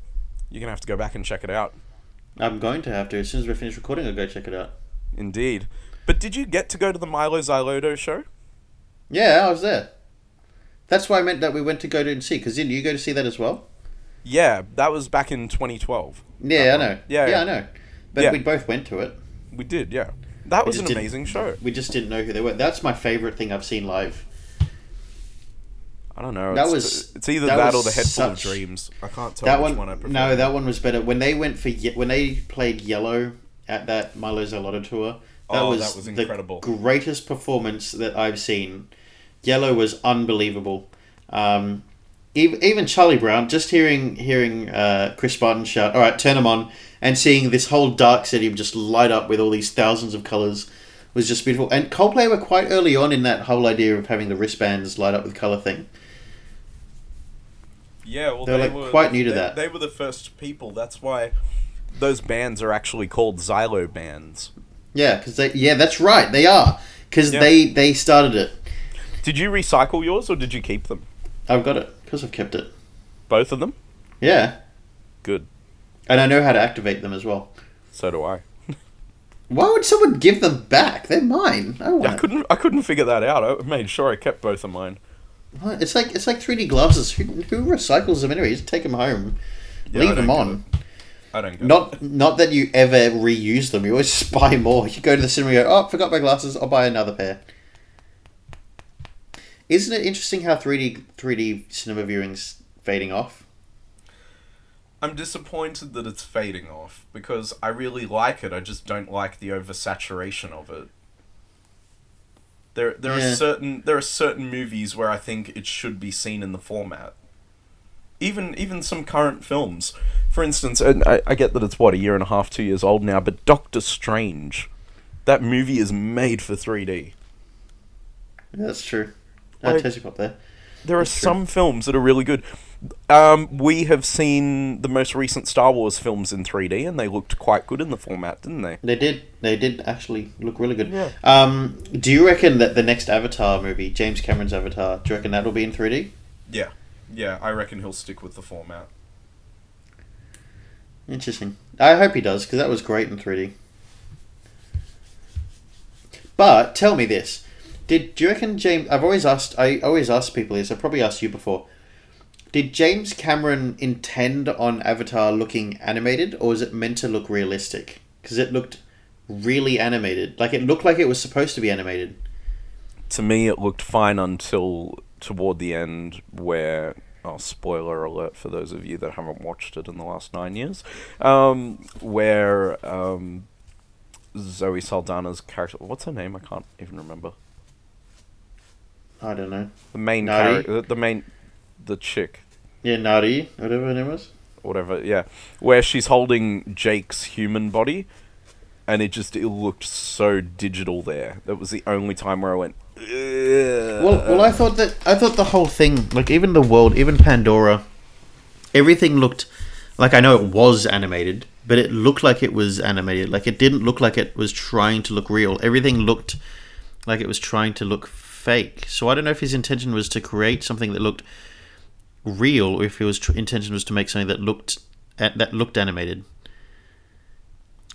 you're gonna have to go back and check it out.
I'm going to have to. As soon as we finish recording, I'll go check it out.
Indeed. But did you get to go to the Mylo Xyloto show?
Yeah, I was there. That's why I meant that we went to go to and see. Because didn't you go to see that as well?
Yeah, that was back in 2012.
Yeah, I know.
Yeah,
yeah,
yeah.
I know. But
Yeah.
we both went to it.
We did, yeah. That was an amazing show.
We just didn't know who they were. That's my favorite thing I've seen live.
I don't know.
That
it's,
was-
it's either
that
that, or the Head Full of Dreams. I can't tell
that
which
one,
one, I prefer.
no, that one was better. When they went for ye- when they played Yellow at that Mylo Xyloto tour, that
Oh,
was
that was
the
incredible.
greatest performance that I've seen. Yellow was unbelievable. Um, even, even Charlie Brown, just hearing hearing uh, Chris Martin shout, "All right, turn them on," and seeing this whole dark stadium just light up with all these thousands of colors was just beautiful. And Coldplay were quite early on in that whole idea of having the wristbands light up with color thing.
Yeah, well,
They're,
they
like,
were
quite new to
they,
that.
They were the first people. That's why those bands are actually called Xylo bands.
Yeah, because they yeah, that's right, they are because
Yeah.
they they started it.
Did you recycle yours or did you keep them?
I've got it because I've kept it.
Both of them?
Yeah,
Good.
and I know how to activate them as well.
So do I.
Why would someone give them back? They're mine. I
I couldn't. I couldn't figure that out. I made sure I kept both of mine.
What? It's like it's like 3D glasses. Who, who recycles them anyway? Just take them home,
Yeah,
leave them on.
I don't. Get it.
Not not that you ever reuse them. You always just buy more. You go to the cinema, and go, oh, forgot my glasses. I'll buy another pair. Isn't it interesting how 3D 3D cinema viewings fading off?
I'm disappointed that it's fading off because I really like it. I just don't like the oversaturation of it. There, there
Yeah.
are certain there are certain movies where I think it should be seen in the format. Even even some current films, for instance, and I, I get that it's what a year and a half, two years old now, but Doctor Strange, that movie is made for 3D.
Yeah, that's true. I
Like-
you pop there.
There are
true.
some films that are really good. Um, we have seen the most recent Star Wars films in 3D, and they looked quite good in the format, didn't they?
They did. They did actually look really good.
Yeah.
Um, do you reckon that the next Avatar movie, James Cameron's Avatar, do you reckon that'll be in 3D?
Yeah, yeah. I reckon he'll stick with the format.
Interesting. I hope he does because that was great in 3D. But tell me this: Did do you reckon James? I've always asked. I always ask people this. I've probably asked you before. Did James Cameron intend on Avatar looking animated, or was it meant to look realistic? Because it looked really animated. Like it looked like it was supposed to be animated.
To me, it looked fine until toward the end, where oh, spoiler alert for those of you that haven't watched it in the last nine years, um, where um, Zoe Saldana's character, what's her name? I can't even remember.
I don't know.
The main character, the main, the chick.
Yeah, Nari, whatever her name was.
whatever. Yeah, where she's holding Jake's human body, and it just it looked so digital there. That was the only time where I went.
Well,
Well,
well, I thought that I thought the whole thing, like even the world, even Pandora, everything looked like I know it was animated, but it looked like it was animated. Like it didn't look like it was trying to look real. Everything looked like it was trying to look fake. So I don't know if his intention was to create something that looked real, or if his tr- intention was to make something that looked at, that looked animated.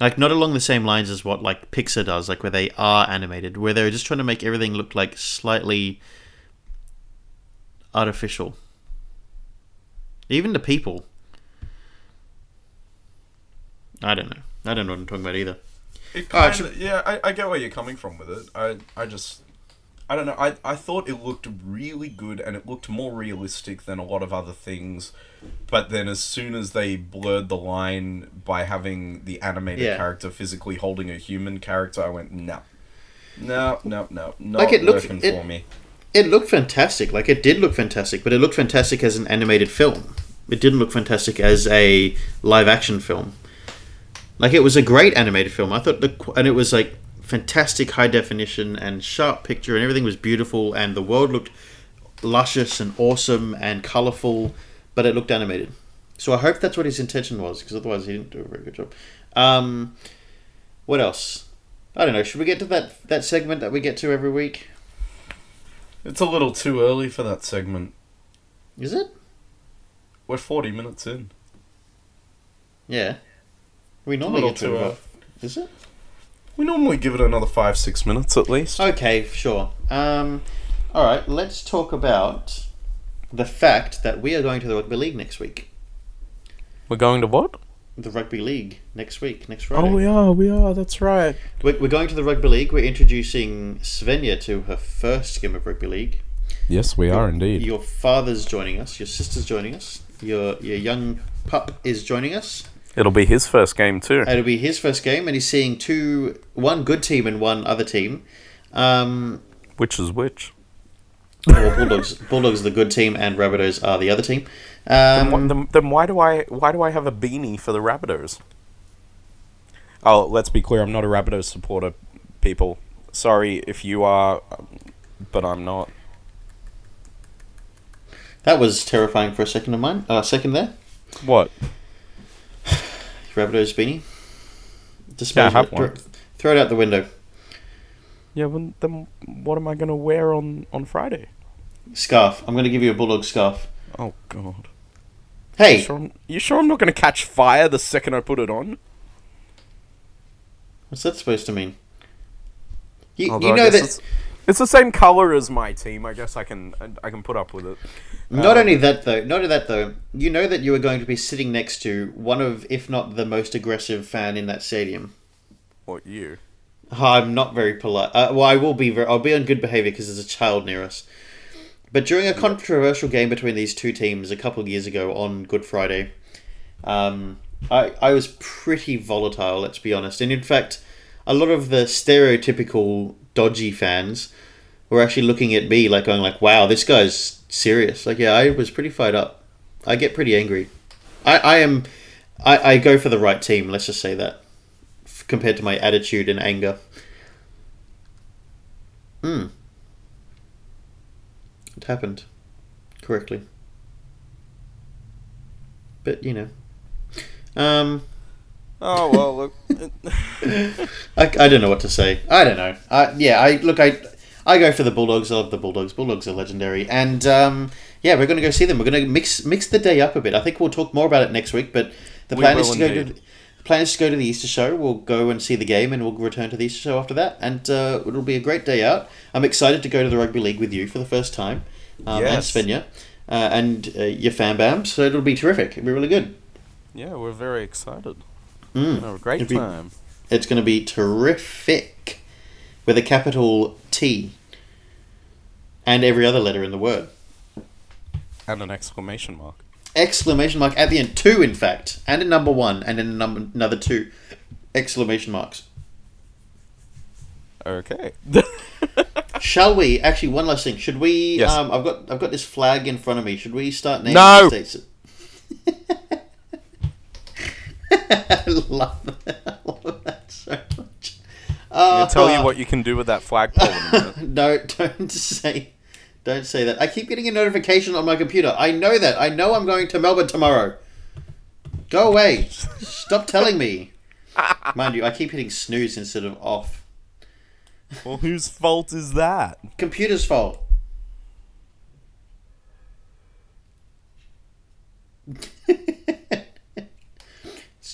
Like not along the same lines as what like Pixar does, like where they are animated, where they're just trying to make everything look like slightly artificial. Even the people. I don't know. I don't know what I'm talking about either.
it
Oh,
kinda, yeah, I, I get where you're coming from with it. I I just I don't know. I, I thought it looked really good and it looked more realistic than a lot of other things. But then, as soon as they blurred the line by having the animated
Yeah.
character physically holding a human character, I went, no. No, no, no. Not
Like, it looked-
working
it-
for me.
It looked fantastic. Like it did look fantastic, but it looked fantastic as an animated film. It didn't look fantastic as a live action film. Like it was a great animated film. I thought the and it was like fantastic high definition and sharp picture and everything was beautiful and the world looked luscious and awesome and colorful, but it looked animated. So I hope that's what his intention was because otherwise he didn't do a very good job. Um, what else? I don't know. Should we get to that that segment that we get to every week?
It's a little too early for that segment.
Is it?
We're 40 minutes in.
Yeah. We normally get to about. Is it?
We normally give it another five, six minutes at least.
Okay, sure. Um, all right, let's talk about the fact that we are going to the rugby league next week.
We're going to what?
The rugby league next week, next Friday.
Oh, we are, we are, that's right.
We're, we're going to the rugby league. We're introducing Svenja to her first game of rugby league.
Yes, we are indeed.
Your father's joining us. Your sister's joining us. Your your young pup is joining us.
It'll be his first game too.
It'll be his first game, and he's seeing two, one good team and one other team. Um,
Which is which?
well, Bulldogs, Bulldogs are the good team, and Rabbitohs are the other team.
Then,
Um,
then, then why do I why do I have a beanie for the Rabbitohs? Oh, let's be clear. I'm not a Rabbitohs supporter, people. Sorry if you are, but I'm not.
that was terrifying for a second of mine. Uh, second there,
What?
Rabbitohs beanie. Dispose
Yeah, I
of
have
it.
one.
Throw, throw it out the window.
Yeah, well, then what am I gonna wear on on Friday?
Scarf. I'm going to give you a Bulldog scarf.
Oh God.
Hey,
You sure, I'm, you sure I'm not gonna catch fire the second I put it on?
what's that supposed to mean? You,
Although
you know
guess
that
it's, it's the same color as my team. I guess I can I can put up with it.
Not
Um,
only that, though. Not only that, though. You know that you are going to be sitting next to one of, if not the most aggressive fan in that stadium.
What you?
I'm not very polite. Uh, well, I will be. Very, I'll be on good behavior because there's a child near us. But during a controversial game between these two teams a couple of years ago on Good Friday, um, I I was pretty volatile. Let's be honest. And in fact, a lot of the stereotypical dodgy fans were actually looking at me like going like, "Wow, this guy's serious." Like, yeah, I was pretty fired up. I get pretty angry. I I am. I, I go for the right team. Let's just say that f- compared to my attitude and anger. Hmm. It happened correctly. But you know, um,
Oh well, look.
I, I don't know what to say. I don't know. I, yeah, I look. I I go for the Bulldogs. I love the Bulldogs. Bulldogs are legendary, and um, yeah, we're going to go see them. We're going to mix mix the day up a bit. I think we'll talk more about it next week. But the
We
plan is to go to the plan is to go to the Easter show. We'll go and see the game, and we'll return to the Easter show after that. And uh, it'll be a great day out. I'm excited to go to the rugby league with you for the first time, um,
Yes.
and Svenja, uh, and uh, your fan bams. So it'll be terrific. It'll be really good.
yeah, we're very excited.
Mm.
Great
It'd be-
time.
It's going to be terrific with a capital T and every other letter in the word.
And an exclamation mark.
Exclamation mark at the end. Two, in fact. And a number one and then a number, another two exclamation marks.
Okay.
Shall we? Actually, one last thing. Should we?
Yes.
Um, I've got I've got this flag in front of me. Should we start naming
No!
the states? I love that. I love that so much.
I'll tell you
Uh,
what you can do with that flagpole in a minute.
no, don't say, don't say that. I keep getting a notification on my computer. I know that. I know I'm going to Melbourne tomorrow. Go away. Stop telling me. Mind you, I keep hitting snooze instead of off.
Well, whose fault is that?
Computer's fault.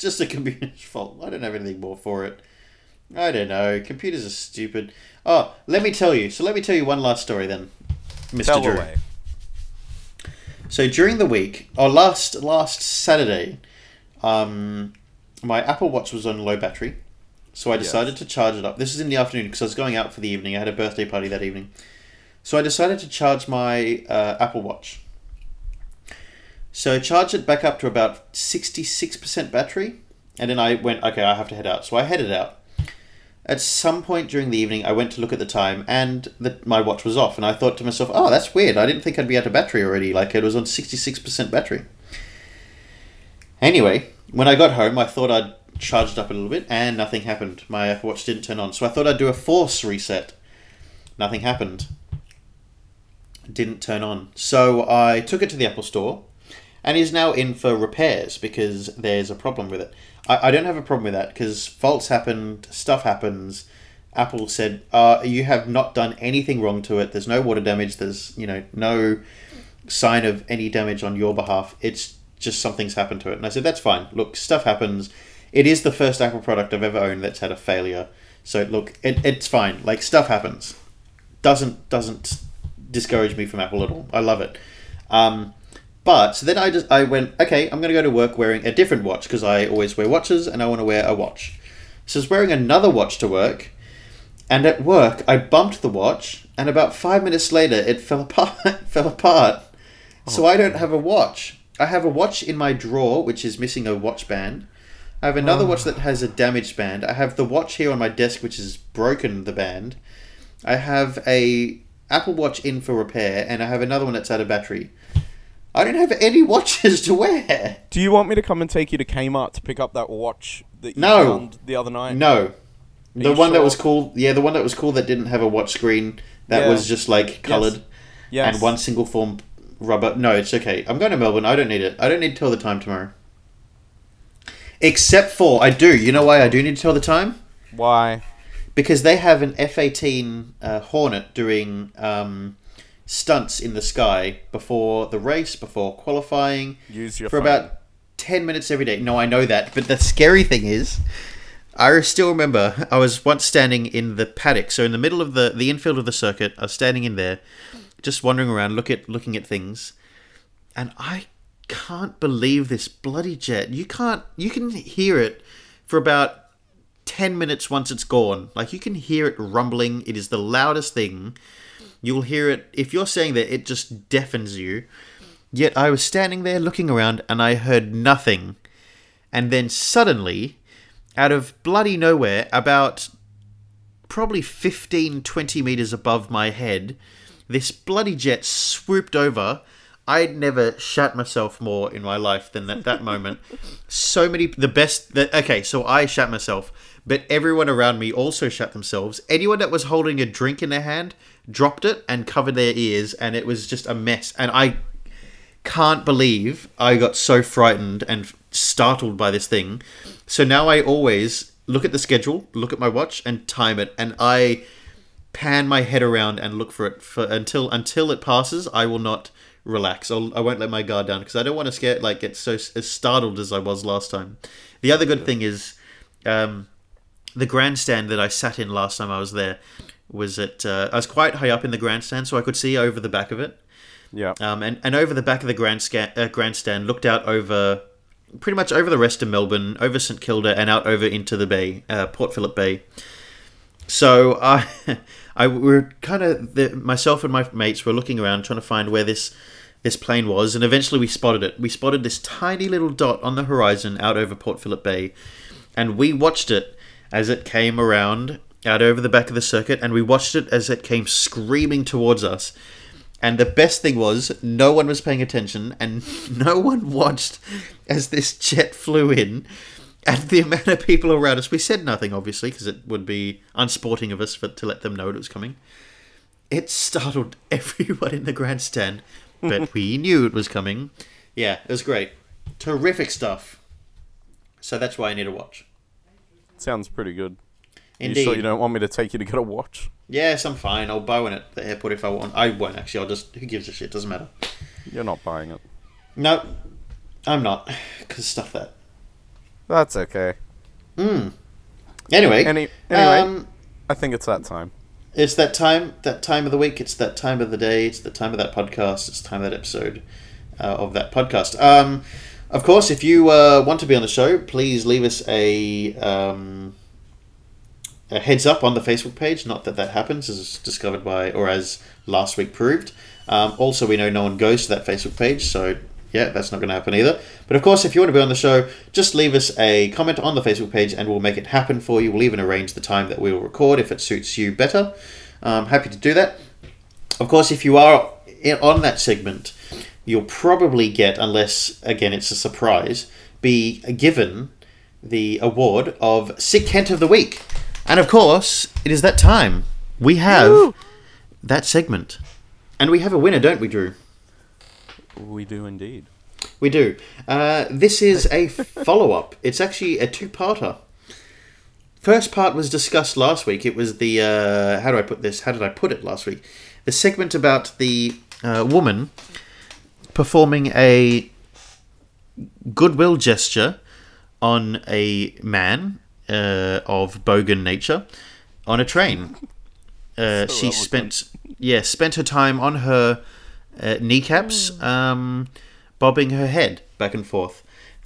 Just a computer's fault. I don't have anything more for it. I don't know. Computers are stupid. Oh, let me tell you. So let me tell you one last story then, Mr.
Tell
Drew.
away.
So during the week, or last last Saturday, um, my Apple Watch was on low battery, so I
Yes.
decided to charge it up. This is in the afternoon because I was going out for the evening. I had a birthday party that evening, So I decided to charge my uh, Apple Watch. So I charged it back up to about 66% battery, and then I went, okay, I have to head out. So I headed out. At some point during the evening, I went to look at the time, and the, my watch was off. And I thought to myself, oh, that's weird. I didn't think I'd be out of battery already. Like, it was on 66% battery. Anyway, when I got home, I thought I'd charged up a little bit, and nothing happened. My Apple Watch didn't turn on. So I thought I'd do a force reset. Nothing happened. Didn't turn on. So I took it to the Apple Store, and is now in for repairs because there's a problem with it. I, I don't have a problem with that because faults happened, stuff happens. Apple said, uh, you have not done anything wrong to it. There's no water damage. There's, you know, no sign of any damage on your behalf. It's just something's happened to it. And I said, that's fine. Look, stuff happens. It is the first Apple product I've ever owned that's had a failure. So look, it, it's fine. Like stuff happens. Doesn't doesn't discourage me from Apple at all. I love it. Um, but so then I just I went okay. I'm going to go to work wearing a different watch because I always wear watches and I want to wear a watch. So I was wearing another watch to work, and at work I bumped the watch, and about five minutes later it fell apart. fell apart. So oh. I don't have a watch. I have a watch in my drawer which is missing a watch band. I have another watch that ah. has a damaged band. I have the watch here on my desk which has broken the band. I have a Apple Watch in for repair, and I have another one that's out of battery. I don't have any watches to wear.
Do you want me to come and take you to Kmart to pick up that watch that you
No.
found the other night?
No, the
you
one that was cool. Yeah, the one that was cool that didn't have a watch screen. That
Yeah.
was just like coloured
Yes.
and one single form rubber. No, it's okay. I'm going to Melbourne. I don't need it. I don't need to tell the time tomorrow. Except for I do. You know why I do need to tell the time?
Why?
because they have an F-18 uh, Hornet doing um, stunts in the sky before the race, before qualifying,
Use your
for
phone.
about 10 minutes every day. No, I know that, but the scary thing is, I still remember I was once standing in the paddock, so in the middle of the the infield of the circuit. I was standing in there, just wandering around, look at looking at things, and I can't believe this bloody jet. You can't. You can hear it for about 10 minutes once it's gone. Like you can hear it rumbling. It is the loudest thing. You'll hear it if you're saying that it just deafens you. Yet I was standing there looking around and I heard nothing. And then suddenly, out of bloody nowhere, about probably 15 20 meters above my head, this bloody jet swooped over. I'd never shat myself more in my life than at that moment. So many, the best, that okay, so I shat myself, but everyone around me also shat themselves. Anyone that was holding a drink in their hand dropped it and covered their ears, and it was just a mess. And I can't believe I got so frightened and startled by this thing. So now I always look at the schedule, look at my watch, and time it, and I pan my head around and look for it for until until it passes. I will not relax. I'll, I won't let my guard down because I don't want to scare like get so as startled as I was last time. The other good thing is, um, the grandstand that I sat in last time I was there was at uh, I was quite high up in the grandstand, so I could see over the back of it.
Yeah.
Um, and, and over the back of the grandstand, uh, grandstand looked out over pretty much over the rest of Melbourne, over St Kilda, and out over into the bay, uh, Port Phillip Bay. So I, I we were kind of myself and my mates were looking around trying to find where this this plane was, and eventually we spotted it. We spotted this tiny little dot on the horizon out over Port Phillip Bay, and we watched it as it came around out over the back of the circuit, and we watched it as it came screaming towards us. And the best thing was, no one was paying attention, and no one watched as this jet flew in. And the amount of people around us, we said nothing, obviously, because it would be unsporting of us for, to let them know it was coming. It startled everyone in the grandstand, but we knew it was coming. Yeah, it was great. Terrific stuff. So that's why I need a watch.
Sounds pretty good.
Indeed.
You sure you don't want me to take you to get a watch?
Yes, I'm fine. I'll buy one at the airport if I want. I won't actually. I'll just. Who gives a shit? Doesn't matter.
You're not buying it.
No, I'm not. Because stuff that.
That's okay.
Hmm. Anyway.
Any anyway,
um,
I think it's that time.
it's that time. That time of the week. It's that time of the day. It's the time of that podcast. It's the time of that episode uh, of that podcast. Um, of course, if you uh, want to be on the show, please leave us a um, a heads up on the Facebook page. Not that that happens, as discovered by or as last week proved. Um, also, we know no one goes to that Facebook page, so yeah, that's not going to happen either. But of course, if you want to be on the show, just leave us a comment on the Facebook page and we'll make it happen for you. We'll even arrange the time that we will record if it suits you better. Um, happy to do that. Of course, if you are on that segment, you'll probably get, unless again it's a surprise, be given the award of Sick Kent of the Week. And of course, it is that time. We have
Woo!
that segment. And we have a winner, don't we, Drew?
We do indeed.
We do. Uh, this is a follow up. It's actually a two parter. First part was discussed last week. It was the. Uh, how do I put this? How did I put it last week? The segment about the uh, woman performing a goodwill gesture on a man uh, of bogan nature on a train. Uh, she
elegant.
spent yeah spent her time on her uh, kneecaps, um, bobbing her head back and forth.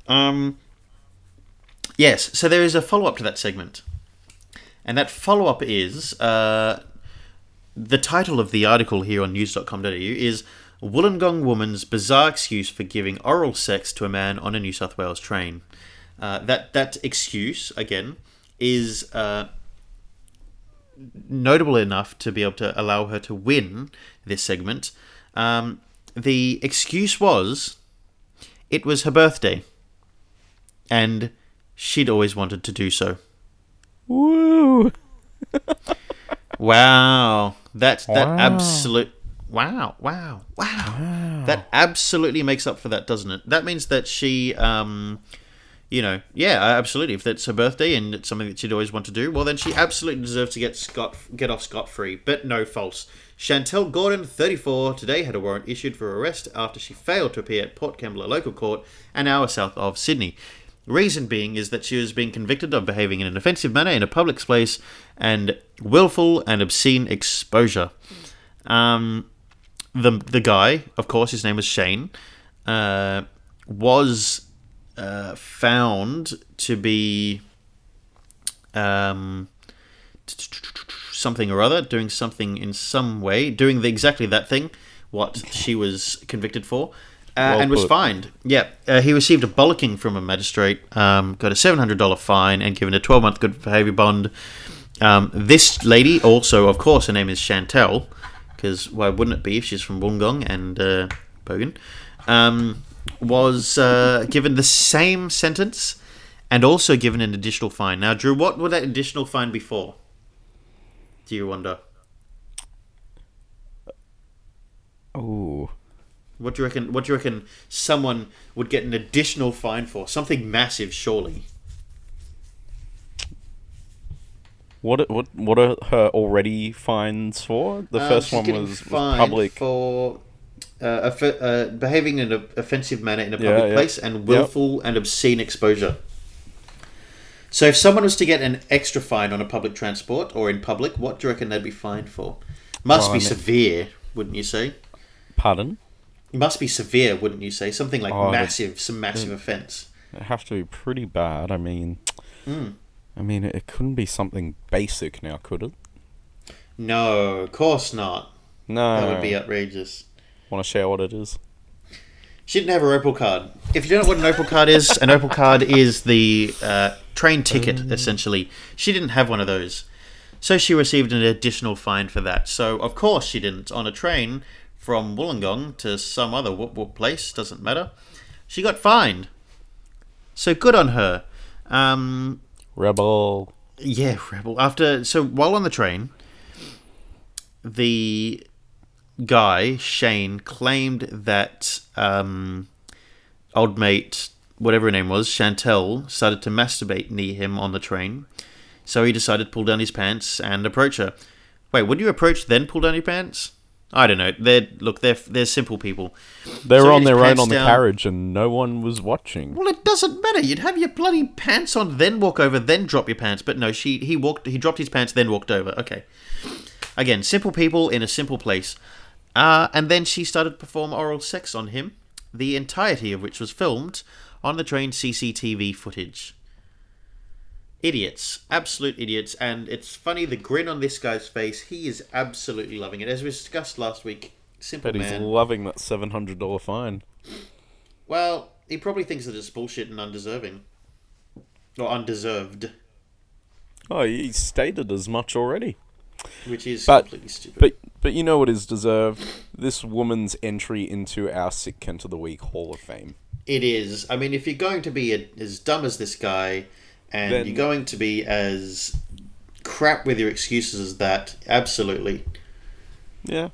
Um, yes, so there is a follow up to that segment, and that follow up is uh, the title of the article here on news.com.au is Wollongong woman's bizarre excuse for giving oral sex to a man on a New South Wales train. Uh, that that excuse again is uh, notable enough to be able to allow her to win this segment. Um, the excuse was it was her birthday, and she'd always wanted to do so.
Woo!
Wow, that that
Wow.
absolute wow, wow, wow, That absolutely makes up for that, doesn't it? That means that she, um, you know, yeah, absolutely. If that's her birthday and it's something that she'd always want to do, well, then she absolutely deserves to get scot get off scot free. But no, false. Chantel Gordon, 34, today had a warrant issued for arrest after she failed to appear at Port Kembla Local Court, an hour south of Sydney. Reason being is that she was being convicted of behaving in an offensive manner in a public place and willful and obscene exposure. Um, the the guy, of course, his name was Shane, uh, was uh, found to be um, something or other, doing something in some way, doing the, exactly that thing, what she was convicted for, uh,
Well
and was
put.
fined. Yeah, uh, he received a bollocking from a magistrate, um, got a seven hundred dollar fine, and given a twelve month good behaviour bond. Um, this lady, also, of course, her name is Chantel, because why wouldn't it be if she's from Wollongong and uh, Bogan, um, was uh, given the same sentence and also given an additional fine. Now, Drew, what would that additional fine be for? Do you wonder?
Oh.
What do you reckon? What do you reckon someone would get an additional fine for? Something massive, surely.
What what what are her already fines for? The
Um,
first one was, was public.
for uh, uh, behaving in an offensive manner in a public
yeah.
place and willful and obscene exposure. So, if someone was to get an extra fine on a public transport or in public, what do you reckon they'd be fined for? Must
Well,
be
I mean-
severe, wouldn't you say?
Pardon?
It must be severe, wouldn't you say? Something like
Oh,
massive, some massive offence.
It have to be pretty bad. I mean,
Hmm.
I mean, it couldn't be something basic now, could it?
No, of course not.
No.
That would be outrageous.
Want to share what it is?
She didn't have her Opal card. If you don't know what an Opal card is, an Opal card is the uh, train ticket, essentially. She didn't have one of those. So she received an additional fine for that. So, of course, she didn't. On a train from Wollongong to some other whoop whoop place, doesn't matter. She got fined. So good on her. Um,
Rebel.
yeah, rebel. After so while on the train, the guy Shane claimed that um, old mate, whatever her name was, Chantel, started to masturbate near him on the train. So he decided to pull down his pants and approach her. Wait, would you approach then pull down your pants? I don't know. They're look, they're they're simple people.
They were
he
on their own on the
down.
carriage, and no one was watching.
Well, it doesn't matter. You'd have your bloody pants on, then walk over, then drop your pants. But no, she he walked, he dropped his pants, then walked over. Okay. Again, simple people in a simple place. Uh, and then she started to perform oral sex on him, the entirety of which was filmed on the train CCTV footage. idiots, absolute idiots. And it's funny the grin on this guy's face. He is absolutely loving it, as we discussed last week. Simple
Bet he's
man.
loving that seven hundred dollar fine.
well, he probably thinks that it's bullshit and undeserving, or undeserved,
Oh, he stated as much already.
which is
But-
completely stupid.
But but you know what is deserved? This woman's entry into our Sick Kent of the Week Hall of Fame.
It is. I mean, if you're going to be a, as dumb as this guy, and
Then-
you're going to be as crap with your excuses as that, absolutely.
Yeah.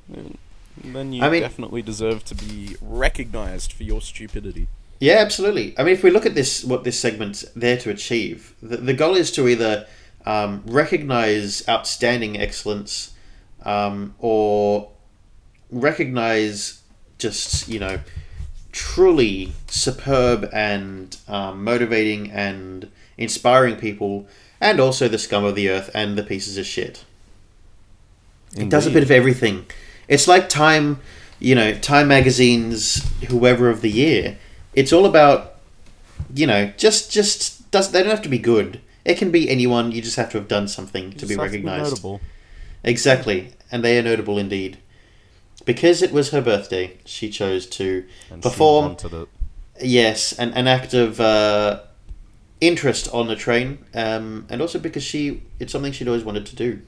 Then you
I mean-
definitely deserve to be recognized for your stupidity.
Yeah, absolutely. I mean, if we look at this, what this segment's there to achieve, the, the goal is to either um, recognize outstanding excellence um, or recognize just, you know, truly superb and um, motivating and inspiring people, and also the scum of the earth and the pieces of shit. It does a bit of everything. It's like Time, you know, Time Magazine's whoever of the year. It's all about, you know, just just does. They don't have to be good. It can be anyone. You just have to have done something to be recognized.
notable.
Exactly, and they are notable indeed. Because it was her birthday, she chose to
And
perform.
wanted it.
Yes, an, an act of uh, interest on the train, um, and also because she it's something she'd always wanted to do.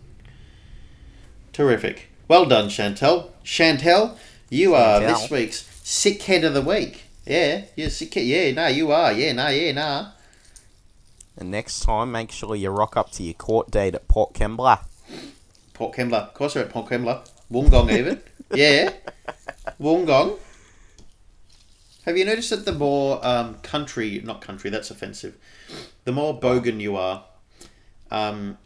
Terrific. Well done, Chantel. Chantel, you are
Chantel.
this week's sick head of the week. Yeah, you're sick head. Yeah, nah, you are. Yeah, nah, yeah, nah.
And next time, make sure you rock up to your court date at Port Kembla.
Port Kembla. Of course, we're at Port Kembla. Wollongong, even. yeah. Wollongong. Have you noticed that the more um, country, not country, that's offensive, the more bogan you are, um,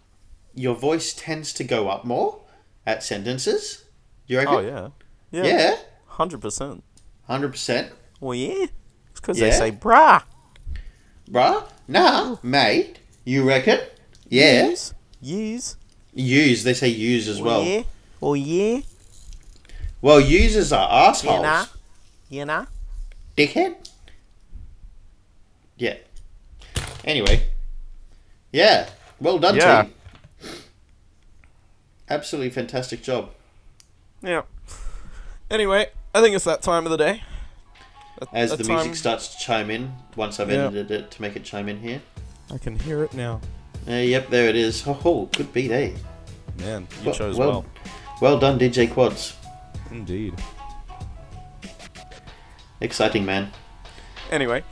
your voice tends to go up more at sentences? You reckon?
Oh yeah. Yeah.
Yeah.
Hundred percent.
100%.
Well, yeah. It's because
Yeah?
they say, brah.
Bruh? Nah, mate. You reckon? Yeah.
Use. Use.
Use. They say use as well.
yeah. Or yeah.
Well, users are
You
assholes.
know. You know.
dickhead. Yeah. Anyway. Yeah. Well done,
Yeah.
team. Absolutely fantastic job.
Yeah. Anyway, I think it's that time of the day. That-
As
that
the
time-
music starts to chime in, once I've
Yeah.
edited it to make it chime in here.
I can hear it now.
Uh, yep, there it is. Oh, oh good beat, eh?
Man, you
Well-
chose
well-
well.
Well done, DJ Quads.
Indeed.
Exciting, man.
Anyway,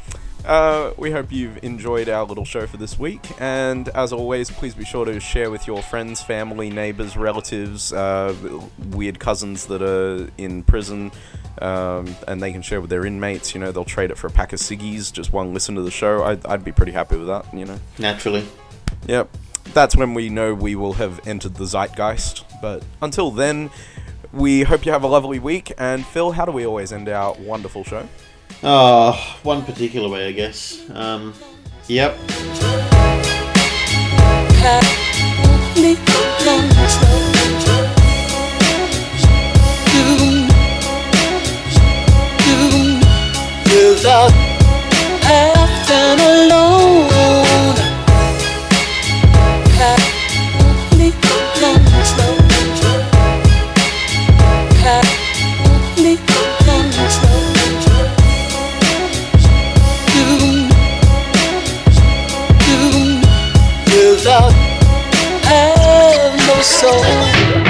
uh, we hope you've enjoyed our little show for this week. And as always, please be sure to share with your friends, family, neighbors, relatives, uh, weird cousins that are in prison. Um, and they can share with their inmates. You know, they'll trade it for a pack of ciggies. Just one listen to the show. I'd, I'd be pretty happy with that. You know.
Naturally.
Yep. That's when we know we will have entered the zeitgeist. But until then, we hope you have a lovely week. And Phil, how do we always end our wonderful show?
Oh, one particular way, I guess. Um, yep.
Cause I've alone soul.